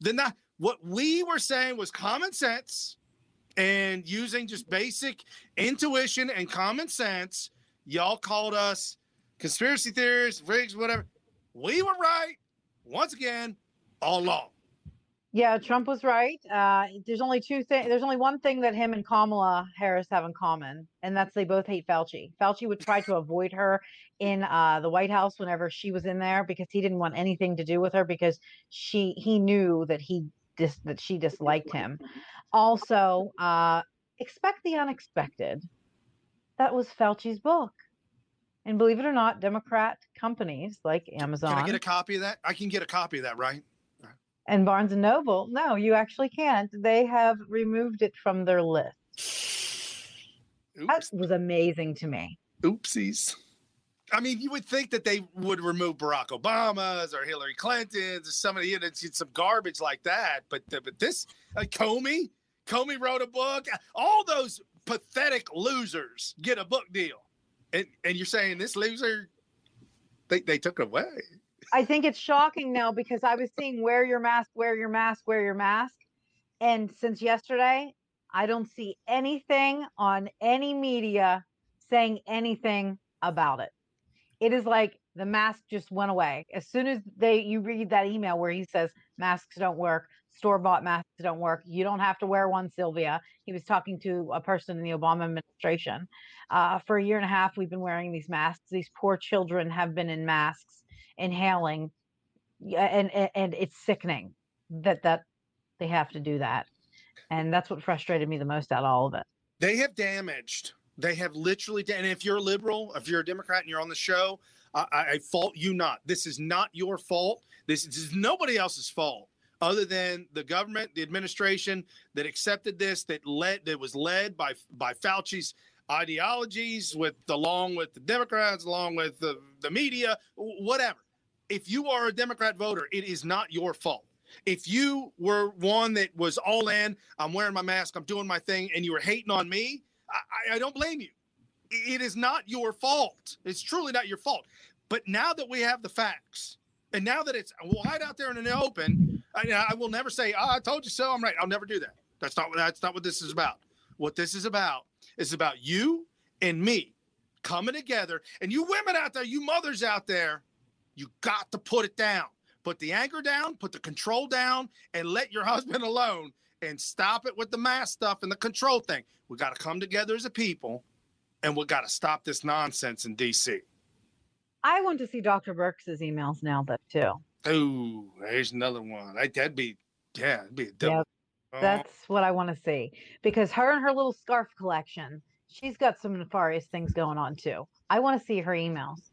then that what we were saying was common sense and using just basic intuition and common sense. Y'all called us conspiracy theorists, rigs, whatever. We were right once again all along. Yeah, Trump was right. Uh, there's only two things. There's only one thing that him and Kamala Harris have in common, and that's they both hate Fauci. Fauci would try to avoid her in uh, the White House whenever she was in there because he didn't want anything to do with her because she he knew that he dis- that she disliked him. Also, uh, expect the unexpected. That was Fauci's book. And believe it or not, Democrat companies like Amazon. Can I get a copy of that? I can get a copy of that, right? And Barnes and Noble. No, you actually can't. They have removed it from their list. Oops. That was amazing to me. Oopsies. I mean, you would think that they would remove Barack Obama's or Hillary Clinton's or somebody, you know, some garbage like that. But but this, uh, Comey, Comey wrote a book. All those pathetic losers get a book deal, and and you're saying this loser, they they took it away. I think it's shocking now because I was seeing wear your mask, wear your mask, wear your mask, and since yesterday, I don't see anything on any media saying anything about it. It is like the mask just went away. As soon as they you read that email where he says masks don't work. Store bought masks don't work. You don't have to wear one sylvia. He was talking to a person in the obama administration. Uh, for a year and a half we've been wearing these masks. These poor children have been in masks inhaling and and, and it's sickening that that they have to do that and that's what frustrated me the most out of all of it they have damaged they have literally, and if you're a liberal, if you're a Democrat and you're on the show, I, I fault you not. This is not your fault. This is nobody else's fault other than the government, the administration that accepted this, that led, that was led by by Fauci's ideologies, with along with the Democrats, along with the, the media, whatever. If you are a Democrat voter, it is not your fault. If you were one that was all in, I'm wearing my mask, I'm doing my thing, and you were hating on me, I, I don't blame you. It is not your fault. It's truly not your fault. But now that we have the facts, and now that it's wide out there in the open, I, I will never say, oh, "I told you so." I'm right. I'll never do that. That's not that's not what this is about. What this is about is about you and me coming together. And you women out there, you mothers out there, you got to put it down. Put the anger down, put the control down, and let your *laughs* husband alone and stop it with the mask stuff and the control thing. We got to come together as a people and we got to stop this nonsense in DC. I want to see Dr. Birx's emails now, though, too. Oh, there's another one. I, that'd be, yeah, it'd be a double. Yeah, oh. that's what I want to see because her and her little scarf collection, she's got some nefarious things going on, too. I want to see her emails.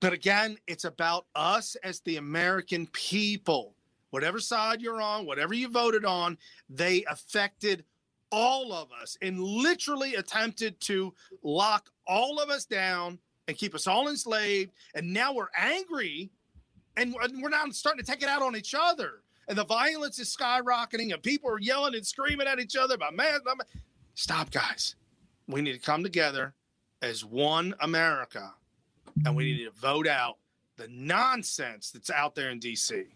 But again, it's about us as the American people whatever side you're on, whatever you voted on, they affected all of us and literally attempted to lock all of us down and keep us all enslaved. And now we're angry and we're now starting to take it out on each other. And the violence is skyrocketing and people are yelling and screaming at each other about man. Stop, guys. We need to come together as one America and we need to vote out the nonsense that's out there in DC.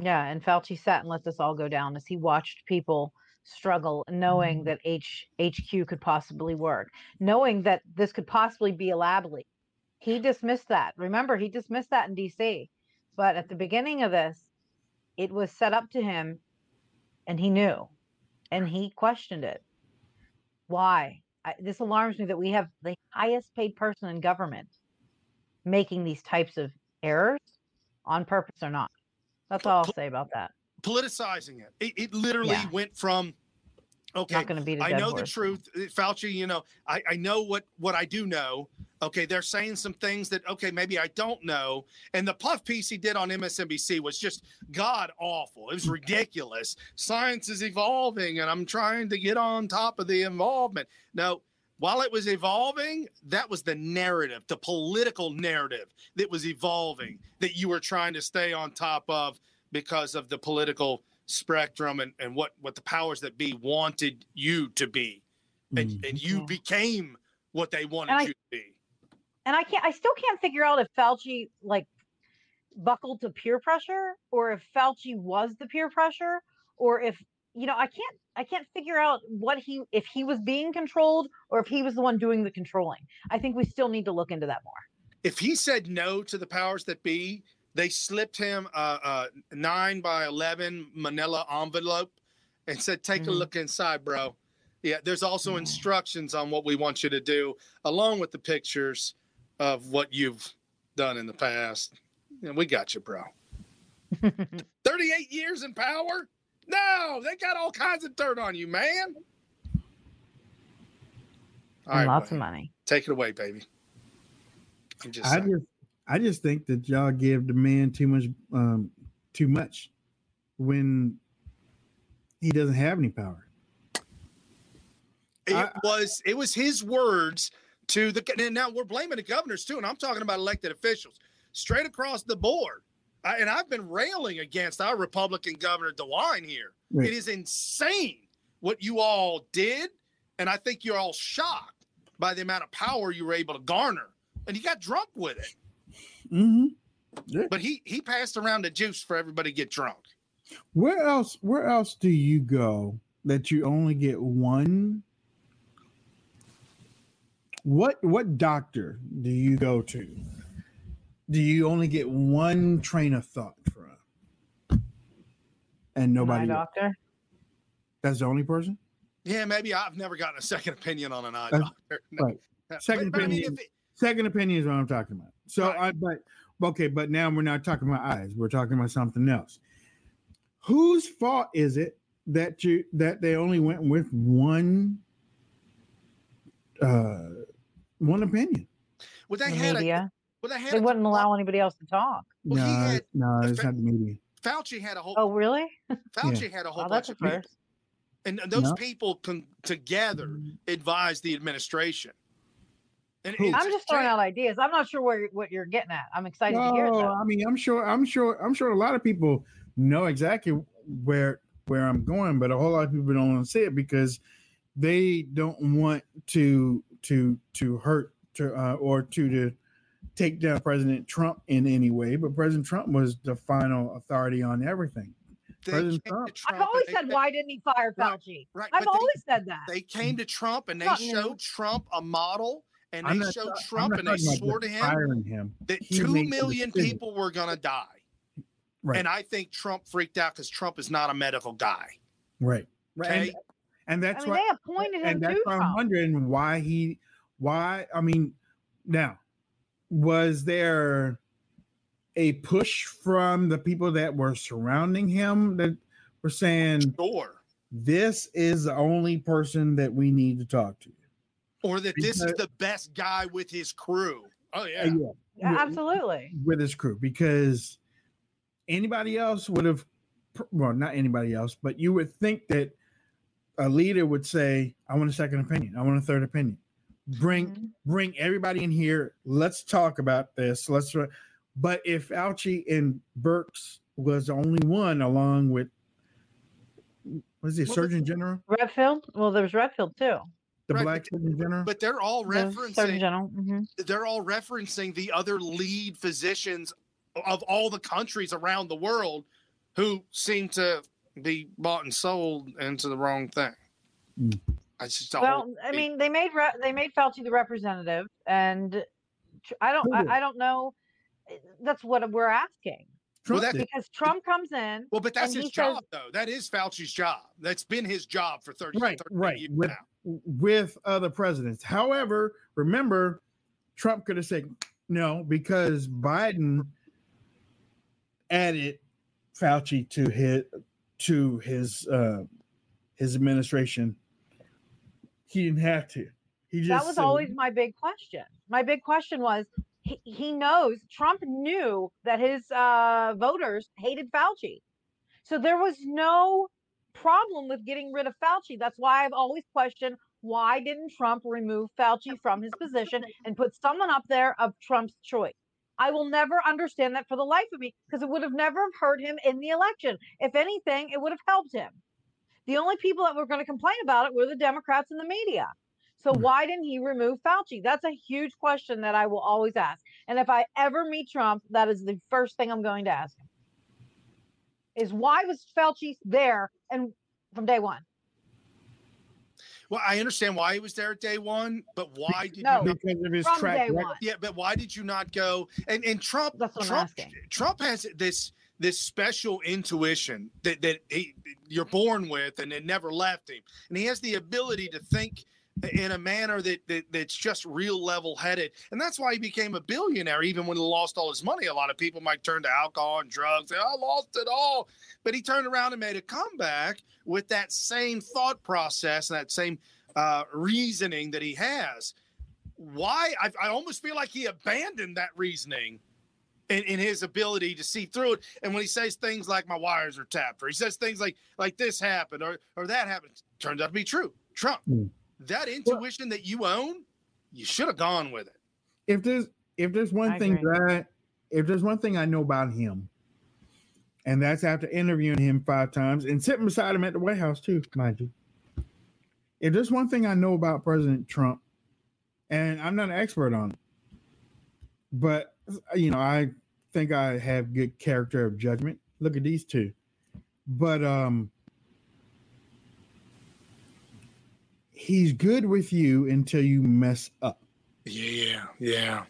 Yeah, and Fauci sat and let this all go down as he watched people struggle, knowing mm-hmm. that H HQ could possibly work, knowing that this could possibly be a lab leak. He dismissed that. Remember, he dismissed that in DC. But at the beginning of this, it was set up to him and he knew and he questioned it. Why? I, this alarms me that we have the highest paid person in government making these types of errors on purpose or not. That's all I'll say about that. Politicizing it. It, it literally yeah. went from Okay, Not going to beat a I know the truth, Uh, Fauci. You know, I, I know what what I do know. Okay, they're saying some things that okay maybe I don't know. And the puff piece he did on MSNBC was just god awful. It was ridiculous. Science is evolving, and I'm trying to get on top of the involvement. No, while it was evolving, that was the narrative, the political narrative that was evolving that you were trying to stay on top of because of the political spectrum and, and what, what the powers that be wanted you to be. And, Mm. and you became what they wanted I- you to be. And I can't I still can't figure out if Fauci like buckled to peer pressure or if Fauci was the peer pressure or if you know I can't I can't figure out what he if he was being controlled or if he was the one doing the controlling. I think we still need to look into that more. If he said no to the powers that be, they slipped him a, a nine by 11 manila envelope and said, take a Mhm. look inside, bro. Yeah, there's also instructions on what we want you to do, along with the pictures of what you've done in the past. And we got you, bro. *laughs* 38 years in power? No, they got all kinds of dirt on you, man. And right, lots of money. take it away, baby. I'm just I saying. just I just think that y'all give the man too much um too much when he doesn't have any power. It I- was it was his words to the and now we're blaming the governors too, and I'm talking about elected officials straight across the board. I, and I've been railing against our Republican governor DeWine here. Right. It is insane what you all did, and I think you're all shocked by the amount of power you were able to garner, and you got drunk with it. Mm-hmm. But he he passed around the juice for everybody to get drunk. Where else? Where else do you go that you only get one? What what doctor do you go to? Do you only get one train of thought from? And My nobody. else? doctor. That's the only person. Yeah, maybe I've never gotten a second opinion on an eye That's- doctor. *laughs* right. But- Second but I mean, opinion. it, Second opinion is what I'm talking about. So Right. I but okay, but now we're not talking about eyes. We're talking about something else. Whose fault is it that you that they only went with one uh one opinion? well, they The had a, media. well, they had They a wouldn't allow anybody else to talk. Well, he no, had no, it's not the media. Fauci had a whole Oh, really? Fauci had a whole Oh, bunch of people, first. and those No. people con- together mm-hmm. advised the administration. And Who? it's I'm just throwing out ideas. I'm not sure where what you're getting at. I'm excited to hear it. No, I mean, I'm sure, I'm sure, I'm sure a lot of people know exactly where where I'm going, but a whole lot of people don't want to say it because they don't want to to to hurt to uh, or to to take down President Trump in any way. But President Trump was the final authority on everything. President Trump. Trump I've always and said, they- why didn't he fire Right, Fauci? right, I've but they- always said that. They came to Trump and they Not new. showed Trump a model, and I'm they not showed Trump and they swore to him him. that He two made the million decision. people were going to die. Right. And I think Trump freaked out because Trump is not a medical guy. Right. Right. And, Okay. And I that's mean, why they appointed him and that's why I'm wondering why he why I mean now was there a push from the people that were surrounding him that were saying Sure. this is the only person that we need to talk to? Or that this is the best guy with his crew. Oh, Uh, yeah. Yeah, with- absolutely. with his crew because anybody else would have well not anybody else but you would think that a leader would say i want a second opinion i want a third opinion bring Mhm. bring everybody in here let's talk about this let's but if Fauci and Birx was the only one along with was he Well, surgeon general Redfield. Well, there's Redfield too. the Right, black surgeon general But they're all The Surgeon referencing General. hmm they're all referencing the other lead physicians of all the countries around the world who seem to be bought and sold into the wrong thing. Mm. It's just a Well, I mean, they made re- they made Fauci the representative, and tr- I don't I, I don't know. eh, That's what we're asking Trump that- because Trump comes in. well, but that's his he says- job, though. That is Fauci's job. That's been his job for 30, Right, 30 right, years with- now. with other presidents. However, remember, Trump could have said no because Biden added Fauci to his to his uh, his administration, he didn't have to. He just that was said- always my big question. My big question was he, he knows Trump knew that his uh, voters hated Fauci. So there was no problem with getting rid of Fauci. That's why I've always questioned why didn't Trump remove Fauci from his position and put someone up there of Trump's choice? I will never understand that for the life of me because it would have never hurt him in the election. If anything, it would have helped him. The only people that were going to complain about it were the Democrats and the media. So Hmm. why didn't he remove Fauci? That's a huge question that I will always ask. And if I ever meet Trump, that is the first thing I'm going to ask him. Is why was Fauci there and from day one? Well, I understand why he was there at day one, but why did No. you not? because of his track record. Yeah, but why did you not go? And and Trump, That's what I'm Trump. Trump has this this special intuition that that he you're born with, and it never left him. And he has the ability to think in a manner that, that that's just real level headed, and that's why he became a billionaire. Even when he lost all his money, a lot of people might turn to alcohol and drugs. I lost it all, but he turned around and made a comeback with that same thought process and that same uh, reasoning that he has. Why? I, I almost feel like he abandoned that reasoning in, in his ability to see through it. And when he says things like "my wires are tapped," or he says things like "like this happened" or or that happened, turns out to be true. Trump, Mm. That intuition that you own, you should have gone with it. If there's if there's one I thing agree. that if there's one thing I know about him, and that's after interviewing him five times and sitting beside him at the White House too, mind you. If there's one thing I know about President Trump, and I'm not an expert on it, but you know, I think I have good character of judgment. Look at these two. But um he's good with you until you mess up. Yeah, yeah.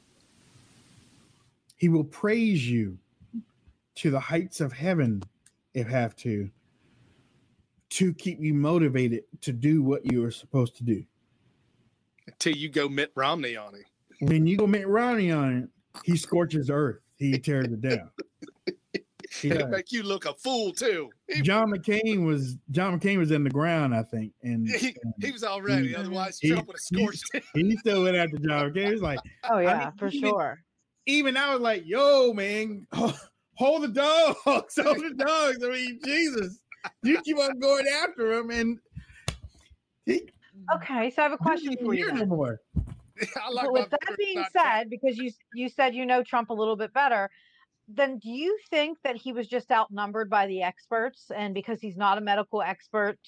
He will praise you to the heights of heaven if have to to keep you motivated to do what you are supposed to do. Until you go Mitt Romney on him. When you go Mitt Romney on it, he scorches earth. He tears it down. *laughs* He It'll does. make you look a fool too. He, John McCain was John McCain was in the ground, I think, and, he, and he was already. He- Otherwise, he- Trump would have scorched it. he still went after John McCain. He was like, Oh yeah, mean, for even- sure. even I was like, "Yo, man, *laughs* hold the dogs, *laughs* hold the dogs." I mean, Jesus, you keep on going after him, and he Okay, so I have a question for you. hear more. *laughs* I like But with that being said, because you you said you know Trump a little bit better, then do you think that he was just outnumbered by the experts, and because he's not a medical expert,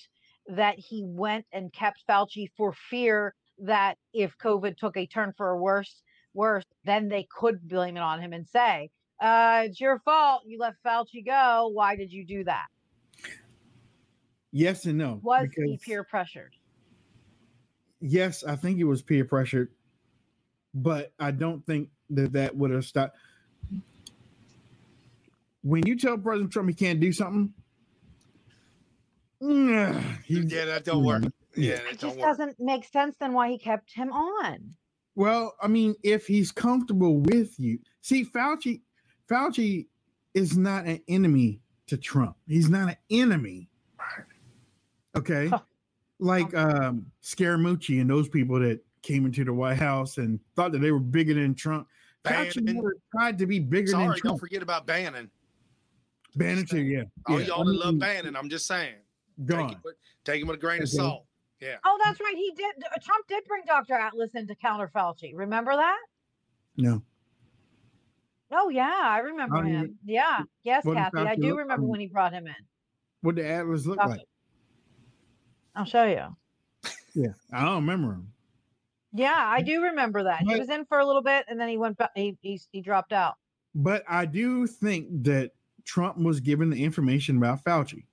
that he went and kept Fauci for fear that if COVID took a turn for a worse worse, then they could blame it on him and say, uh, "It's your fault. You let Fauci go. Why did you do that?" Yes and no. Was he peer pressured? Yes, I think it was peer pressured, but I don't think that that would have stopped. When you tell President Trump he can't do something, mm, he, Yeah, that don't work. Yeah, It just work. doesn't make sense. Then why he kept him on? Well, I mean, if he's comfortable with you, see, Fauci, Fauci is not an enemy to Trump. He's not an enemy. Okay, *laughs* like um, Scaramucci and those people that came into the White House and thought that they were bigger than Trump. Fauci never tried to be bigger than Trump. Sorry, don't forget about Bannon. Bannon too, yeah. All yeah. y'all I that love mean, Bannon, I'm just saying. Take Gone. it, with- take him with a grain of salt. Yeah. Oh, that's right. He did. Trump did bring Dr. Atlas in to counter Fauci. Remember that? No, Oh yeah, I remember How do you- him. Yeah, yes, Kathy, I do remember like? when he brought him in. what the Atlas look Fauci. like? I'll show you. Yeah, I don't remember him. Yeah, I do remember that. He was in for a little bit, and then he went. back. He he, he dropped out. But I do think that Trump was given the information about Fauci.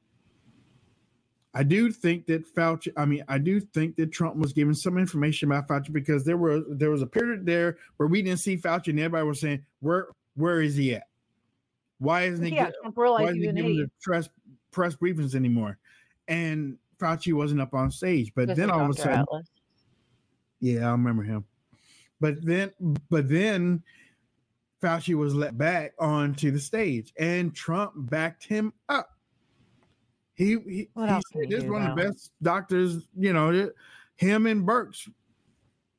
I do think that Fauci, I mean, I do think that Trump was given some information about Fauci because there was there was a period there where we didn't see Fauci and everybody was saying, Where where is he at? Why isn't he Yeah, get- why isn't he he was an giving the press press briefings anymore? And Fauci wasn't up on stage. But This then all of a sudden, Atlas. yeah, I remember him. But then, but then Fauci was let back onto the stage and Trump backed him up. He he, he said this do, one of the best doctors. You know, him and Birx.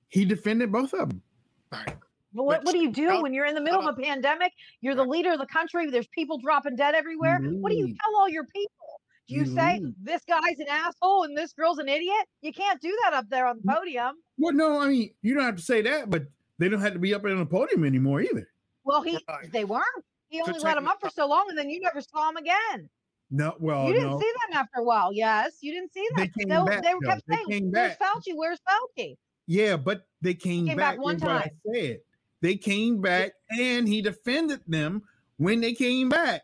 He defended both of them. But what, what do you do How- when you're in the middle of a pandemic? You're the leader of the country. There's people dropping dead everywhere. What do you mm-hmm. tell all your people? Do you, You say mm-hmm. this guy's an asshole and this girl's an idiot? You can't do that up there on the podium. Well, no, I mean you don't have to say that, but they don't have to be up there on the podium anymore either. Well, he Right. they weren't. He only let him up for so long, and then you never saw him again. No, well, you didn't no, see them after a while. Yes, you didn't see They them. came they, back, they kept They saying, came "Where's back. Fauci? Where's Fauci?" yeah, but they came, came back back, one time. said they came back, and he defended them when they came back.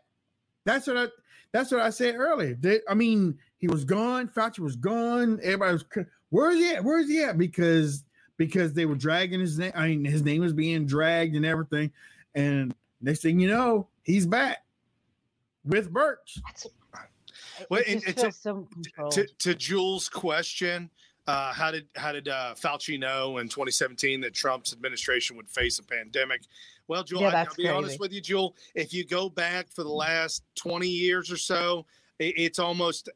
That's what I. That's what I said earlier. They, I mean, he was gone. Fauci was gone. Everybody was. Where's he at? Where's he at? Because because they were dragging his name. I mean, his name was being dragged and everything. And next thing you know, he's back with Birch. Well, it and- just and to- so to, to Jules' question, uh, how did how did uh, Fauci know in 2017 that Trump's administration would face a pandemic? Well, Jewel, Yeah, I, I'll that's be honest with you, Jewel. If you go back for the last 20 years or so, it, it's almost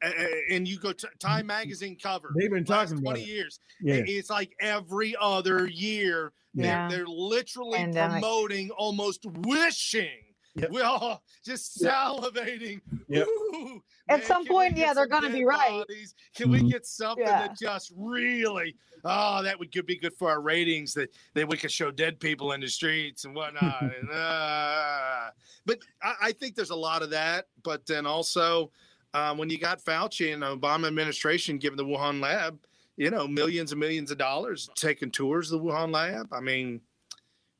and you go to Time Magazine cover. They've been talking about 20 it. years. Yeah. It's like every other year. Yeah. They're, they're literally Pandemic. promoting, almost wishing. Yep. We're all just salivating. Yep. Ooh, At man, some point, get yeah, they're gonna be right. bodies? Can we Mhm. get something Yeah. that just really, oh, that would could be good for our ratings that, that we could show dead people in the streets and whatnot. *laughs* and, uh, but I, I think there's a lot of that. But then also, um, when you got Fauci and the Obama administration giving the Wuhan lab, you know, millions and millions of dollars taking tours of the Wuhan lab. I mean,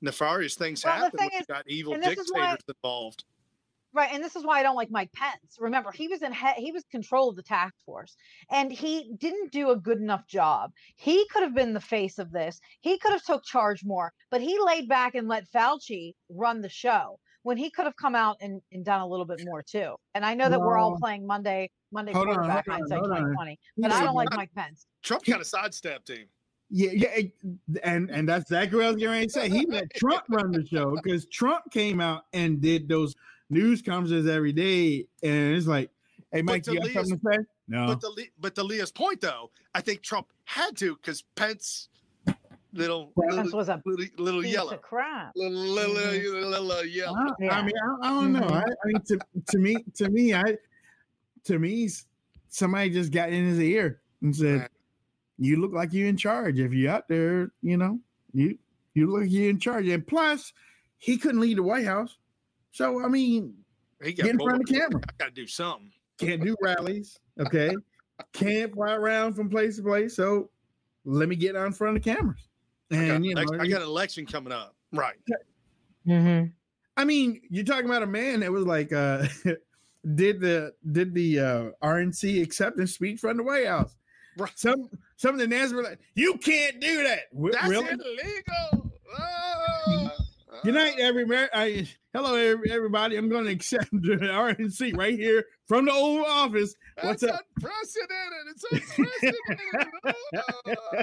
nefarious things Well, happen when thing you is- got evil is why- dictators involved. Right, and this is why I don't like Mike Pence. Remember, he was in he- he was control of the task force, and he didn't do a good enough job. He could have been the face of this. He could have took charge more, but he laid back and let Fauci run the show when he could have come out and, and done a little bit more too. And I know that we're all playing Monday Monday hold quarterback hold on, hindsight on. 2020, but I don't like but- Mike Pence. Trump kind of sidestepped him. Yeah, yeah, and and that's exactly what I was getting ready to say. He let Trump run the show because Trump came out and did those news conferences every day, and it's like, "Hey, Mike, to you got Leah's- something to say?" No, But the but to Leah's point though, I think Trump had to because Pence, little Pence little was a little, little yellow, crap. little little, Mhm. little, little yellow. I, I mean, I, I don't know. Mhm. I, I mean, to, to me, to me, I, to me, somebody just got in his ear and said, Right. "You look like you're in charge. If you're out there, you know, you you look like you're in charge." And plus, he couldn't leave the White House, so I mean, He get in front of the camera. I got to do something. Can't do rallies, okay? *laughs* Can't fly around from place to place. So let me get out in front of the cameras. I got, And you know, elec- I got an election coming up. Right. Mm-hmm. I mean, you're talking about a man that was like uh *laughs* did the did the uh RNC acceptance speech from the White House. Right. Some some of the NAS were like, you can't do that. "Wh- That's really? illegal. Ah, Good night, everybody. I, hello, every- everybody. I'm going to accept the RNC right here from the Oval Office. What's That's up? unprecedented. It's unprecedented.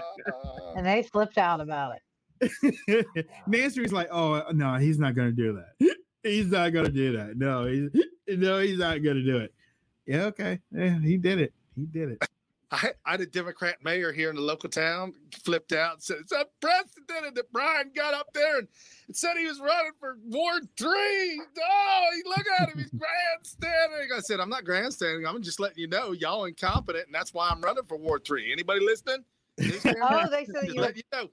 *laughs* And they flipped out about it. *laughs* Nancy's like, oh no, he's not going to do that. He's not going to do that. No, he's no, he's not going to do it. Yeah, okay. Yeah, he did it. He did it. I, I had a Democrat mayor here in the local town flipped out and said it's unprecedented that Brian got up there and, and said he was running for Ward Three. Oh, he look at him, he's grandstanding. I said, I'm not grandstanding. I'm just letting you know y'all incompetent, and that's why I'm running for Ward Three. Anybody listening? *laughs* Oh, they said you. let you know.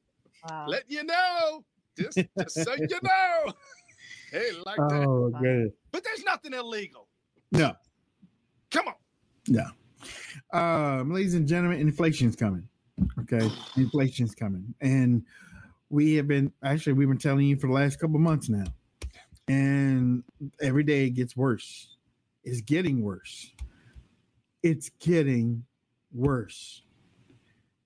Wow. Let you know. Just, just so you know. *laughs* Hey, like that. Oh, Wow. good. But there's nothing illegal. No, Come on. no. Um, ladies and gentlemen, inflation's coming. Okay, inflation's coming, and we have been actually we've been telling you for the last couple months now, and every day it gets worse. It's getting worse. It's getting worse.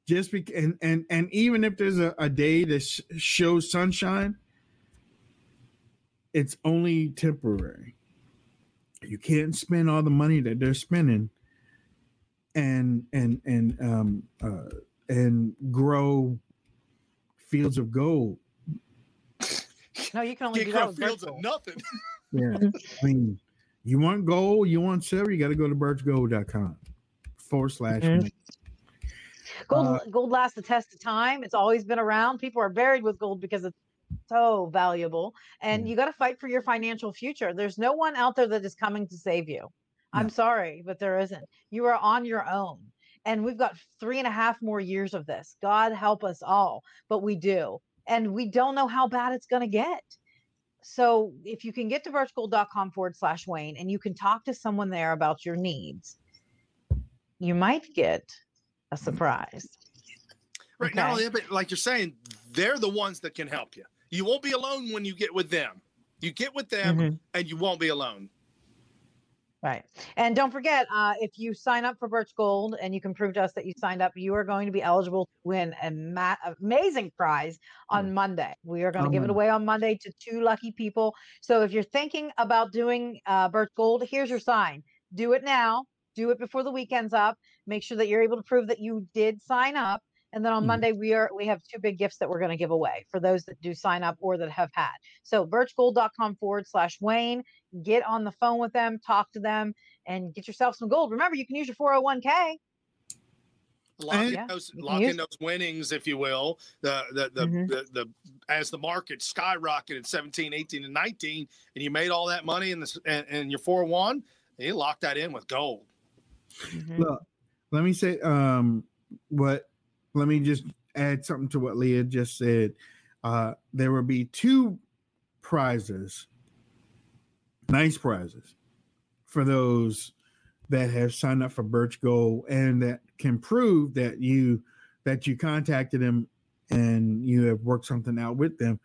Just because, and and and even if there's a, a day that sh- shows sunshine, it's only temporary. You can't spend all the money that they're spending and and and um uh and grow fields of gold. No, you can only Can't do grow that with fields of nothing. *laughs* Yeah. I mean, You want gold, you want silver, you got to go to birchgold.com forward slash. Mhm. Gold Uh, gold lasts the test of time. It's always been around. People are buried with gold because it's so valuable. And Yeah. you got to fight for your financial future. There's no one out there that is coming to save you. I'm sorry, but there isn't. You are on your own. And we've got three and a half more years of this. God help us all, but we do. And we don't know how bad it's going to get. So if you can get to birchgold.com forward slash Wayne and you can talk to someone there about your needs, you might get a surprise. Right. Not Okay. but like you're saying, they're the ones that can help you. You won't be alone when you get with them. You get with them Mhm. and you won't be alone. Right. And don't forget, uh, if you sign up for Birch Gold and you can prove to us that you signed up, you are going to be eligible to win an ma- amazing prize on Monday. We are going to give it away on Monday to two lucky people. So if you're thinking about doing uh, Birch Gold, here's your sign. Do it now. Do it before the weekend's up. Make sure that you're able to prove that you did sign up. And then on Mhm. Monday, we are we have two big gifts that we're going to give away for those that do sign up or that have had. So birchgold.com forward slash Wayne. Get on the phone with them, talk to them, and get yourself some gold. Remember, you can use your 401k. Lock And- in Yeah, those lock in those winnings, if you will. The the the, Mhm. the the as the market skyrocketed 17, 18, and 19, and you made all that money in this in, in your 401, you lock that in with gold. Mhm. Look, let me say um what let me just add something to what Leah just said. Uh there will be two prizes, nice prizes for those that have signed up for Birch Gold and that can prove that you that you contacted them and you have worked something out with them.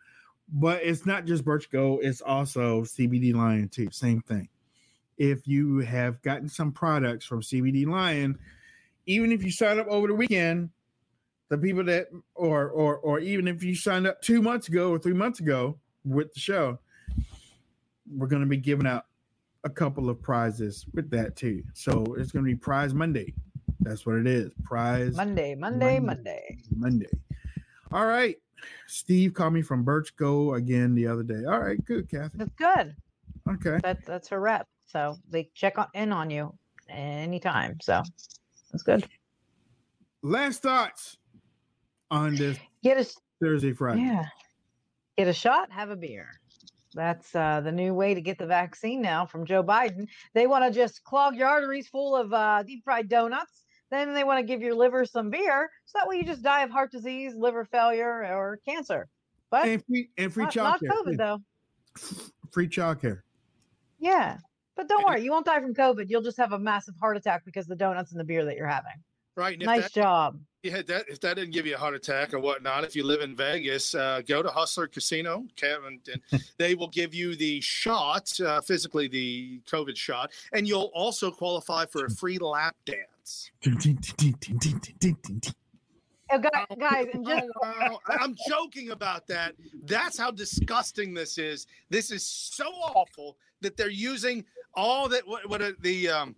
But it's not just Birch Gold, it's also CBD Lion too. Same thing if you have gotten some products from CBD Lion, even if you sign up over the weekend, the people that or or or even if you signed up two months ago or three months ago with the show, we're gonna be giving out a couple of prizes with that too. So it's gonna be prize Monday. That's what it is. Prize Monday, Monday, Monday. Monday. Monday. All right. Steve called me from Birch Go again the other day. All right, good, Kathy. That's good. Okay. That, that's her rep. So they check on, in on you anytime. So that's good. Last thoughts on this Get a Thursday, Friday. Yeah. Get a shot, have a beer. That's uh, the new way to get the vaccine now from Joe Biden. They want to just clog your arteries full of uh, deep fried donuts. Then they want to give your liver some beer. So that way you just die of heart disease, liver failure, or cancer. But and free and free not, not. COVID, though. Free childcare. Yeah. But don't worry, you won't die from COVID. You'll just have a massive heart attack because the donuts and the beer that you're having. Right. Nice that, job. Yeah, that if that didn't give you a heart attack or whatnot, if you live in Vegas, uh, go to Hustler Casino, Kevin, and *laughs* they will give you the shot, uh, physically the COVID shot, and you'll also qualify for a free lap dance. Oh, gu- guys, and just Oh. I'm joking about that. That's how disgusting this is. This is so awful that they're using all that. What, what are the um,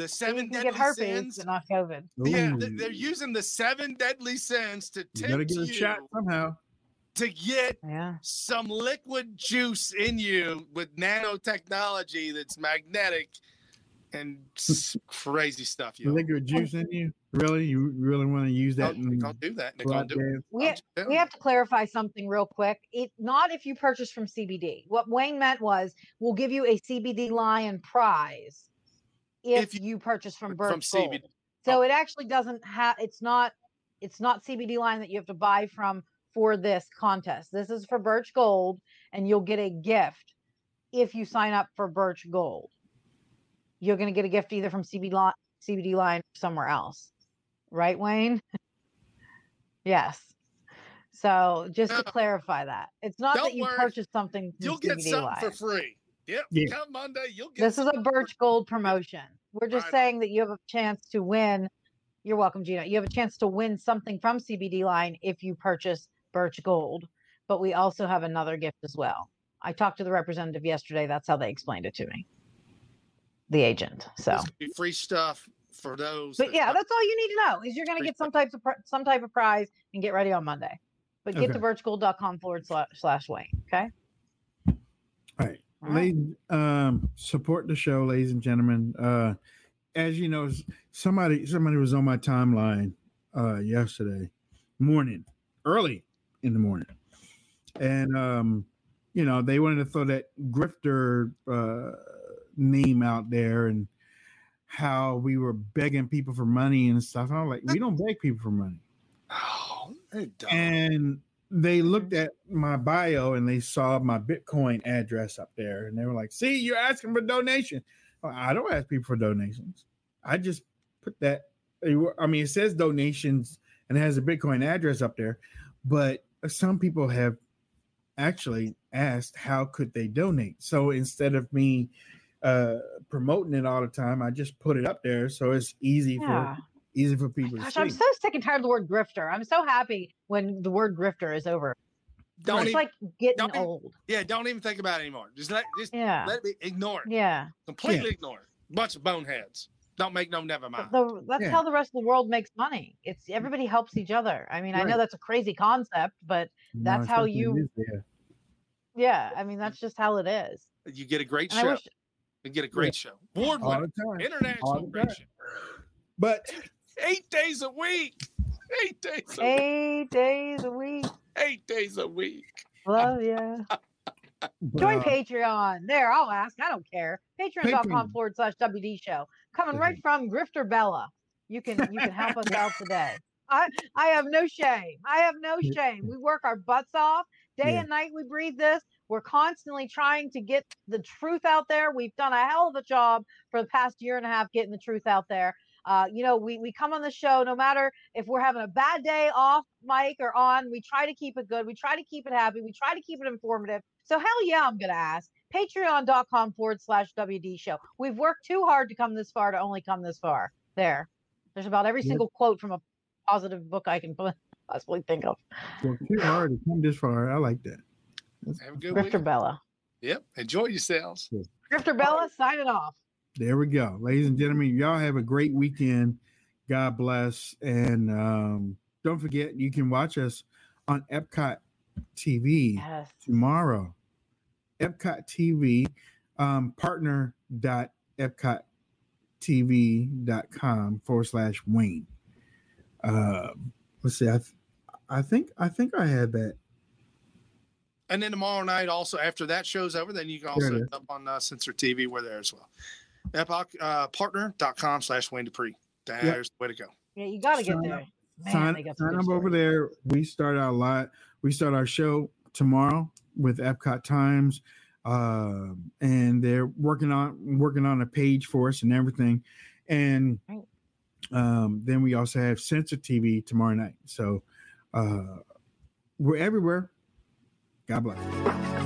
the seven you deadly get sins? but not COVID. Yeah, Ooh, th- they're using the seven deadly sins to you gotta get a you shot somehow. to get Yeah. some liquid juice in you with nanotechnology that's magnetic and *laughs* crazy stuff. You liquid juice in you. Really? You really want to use that? don't, don't do that. Don't do it. We, I'm we have to clarify something real quick. It not if you purchase from CBD. What Wayne meant was we'll give you a CBD Lion prize if, If you- you, purchase from from Birch Gold. CBD. So it actually doesn't have. It's not. It's not CBD Lion that you have to buy from for this contest. This is for Birch Gold, and you'll get a gift if you sign up for Birch Gold. You're going to get a gift either from CBD Lion, CBD Lion or somewhere else, right, Wayne? *laughs* yes. So just to clarify that, it's not that you worry. purchase something. From You'll get something Lion. for free. Yep. Yeah. Come Monday, you'll get This is a Birch Gold promotion. We're just Right. saying that you have a chance to win. You're welcome, Gina. You have a chance to win something from CBD Lion if you purchase Birch Gold. But we also have another gift as well. I talked to the representative yesterday. That's how they explained it to me. The agent. So, be free stuff for those. but that- yeah, that's all you need to know is you're going to get some types of pri- some type of prize and get ready on Monday. But get to Okay. birchgold.com forward slash, slash Wayne. Okay. All right. Ladies, um, support the show, ladies and gentlemen. Uh, as you know, somebody somebody was on my timeline uh, yesterday morning, early in the morning, and um, you know they wanted to throw that grifter uh, name out there and how we were begging people for money and stuff. I'm like, we don't beg people for money. *sighs* Oh, and they looked at my bio and they saw my Bitcoin address up there, and they were like, "See, you're asking for donation." I don't ask people for donations. I just put that. I mean, it says donations and it has a Bitcoin address up there, but some people have actually asked how could they donate. So instead of me uh, promoting it all the time, I just put it up there so it's easy yeah. for easy for people. Gosh, I'm so sick and tired of the word grifter. I'm so happy when the word grifter is over. Don't it's even, like getting old. Even, yeah, don't even think about it anymore. Just let just yeah. let me ignore it. Yeah. Completely yeah. ignore it. Bunch of boneheads. Don't make no never mind. The, that's yeah. how the rest of the world makes money. It's everybody helps each other. I mean, right. I know that's a crazy concept, but that's no, how you Yeah, I mean that's just how it is. You get a great and show. Wish, you get a great show. Award winning. International great show. But eight days a week. Eight days a eight week. days a week. Eight days a week. Love yeah. *laughs* Join Patreon. There, I'll ask. I don't care. Patreon.com forward slash WD show. Coming right from Grifter Bella. You can you can help us out today. I, I have no shame. I have no shame. We work our butts off. Day yeah. and night we breathe this. We're constantly trying to get the truth out there. We've done a hell of a job for the past year and a half getting the truth out there. Uh, you know, we, we come on the show no matter if we're having a bad day off mic or on, we try to keep it good. We try to keep it happy. We try to keep it informative. So, hell yeah, I'm going to ask. Patreon.com forward slash WD show. We've worked too hard to come this far to only come this far. There. There's about every yep. single quote from a positive book I can *laughs* possibly think of. Well, too hard to come this far. I like that. That's Have a good week. Grifter Bella. Yep. Enjoy yourselves. Yeah. Grifter Bella signing off. There we go. Ladies and gentlemen, y'all have a great weekend. God bless. And um, don't forget, you can watch us on Epoch TV yes. tomorrow. Epoch TV, um, partner.epochtv.com forward slash Wayne. Uh, let's see. I, th- I think I think I had that. And then tomorrow night, also after that show's over, then you can also up on uh, Sensor TV. We're there as well. Epoch uh, partner.com slash Wayne Dupree. There's yep. the way to go. Yeah, you got to get there. Man, sign, sign up over there. We start our lot. We start our show tomorrow with Epoch Times, uh, and they're working on working on a page for us and everything. And um, then we also have Sensor TV tomorrow night. So uh, we're everywhere. God bless.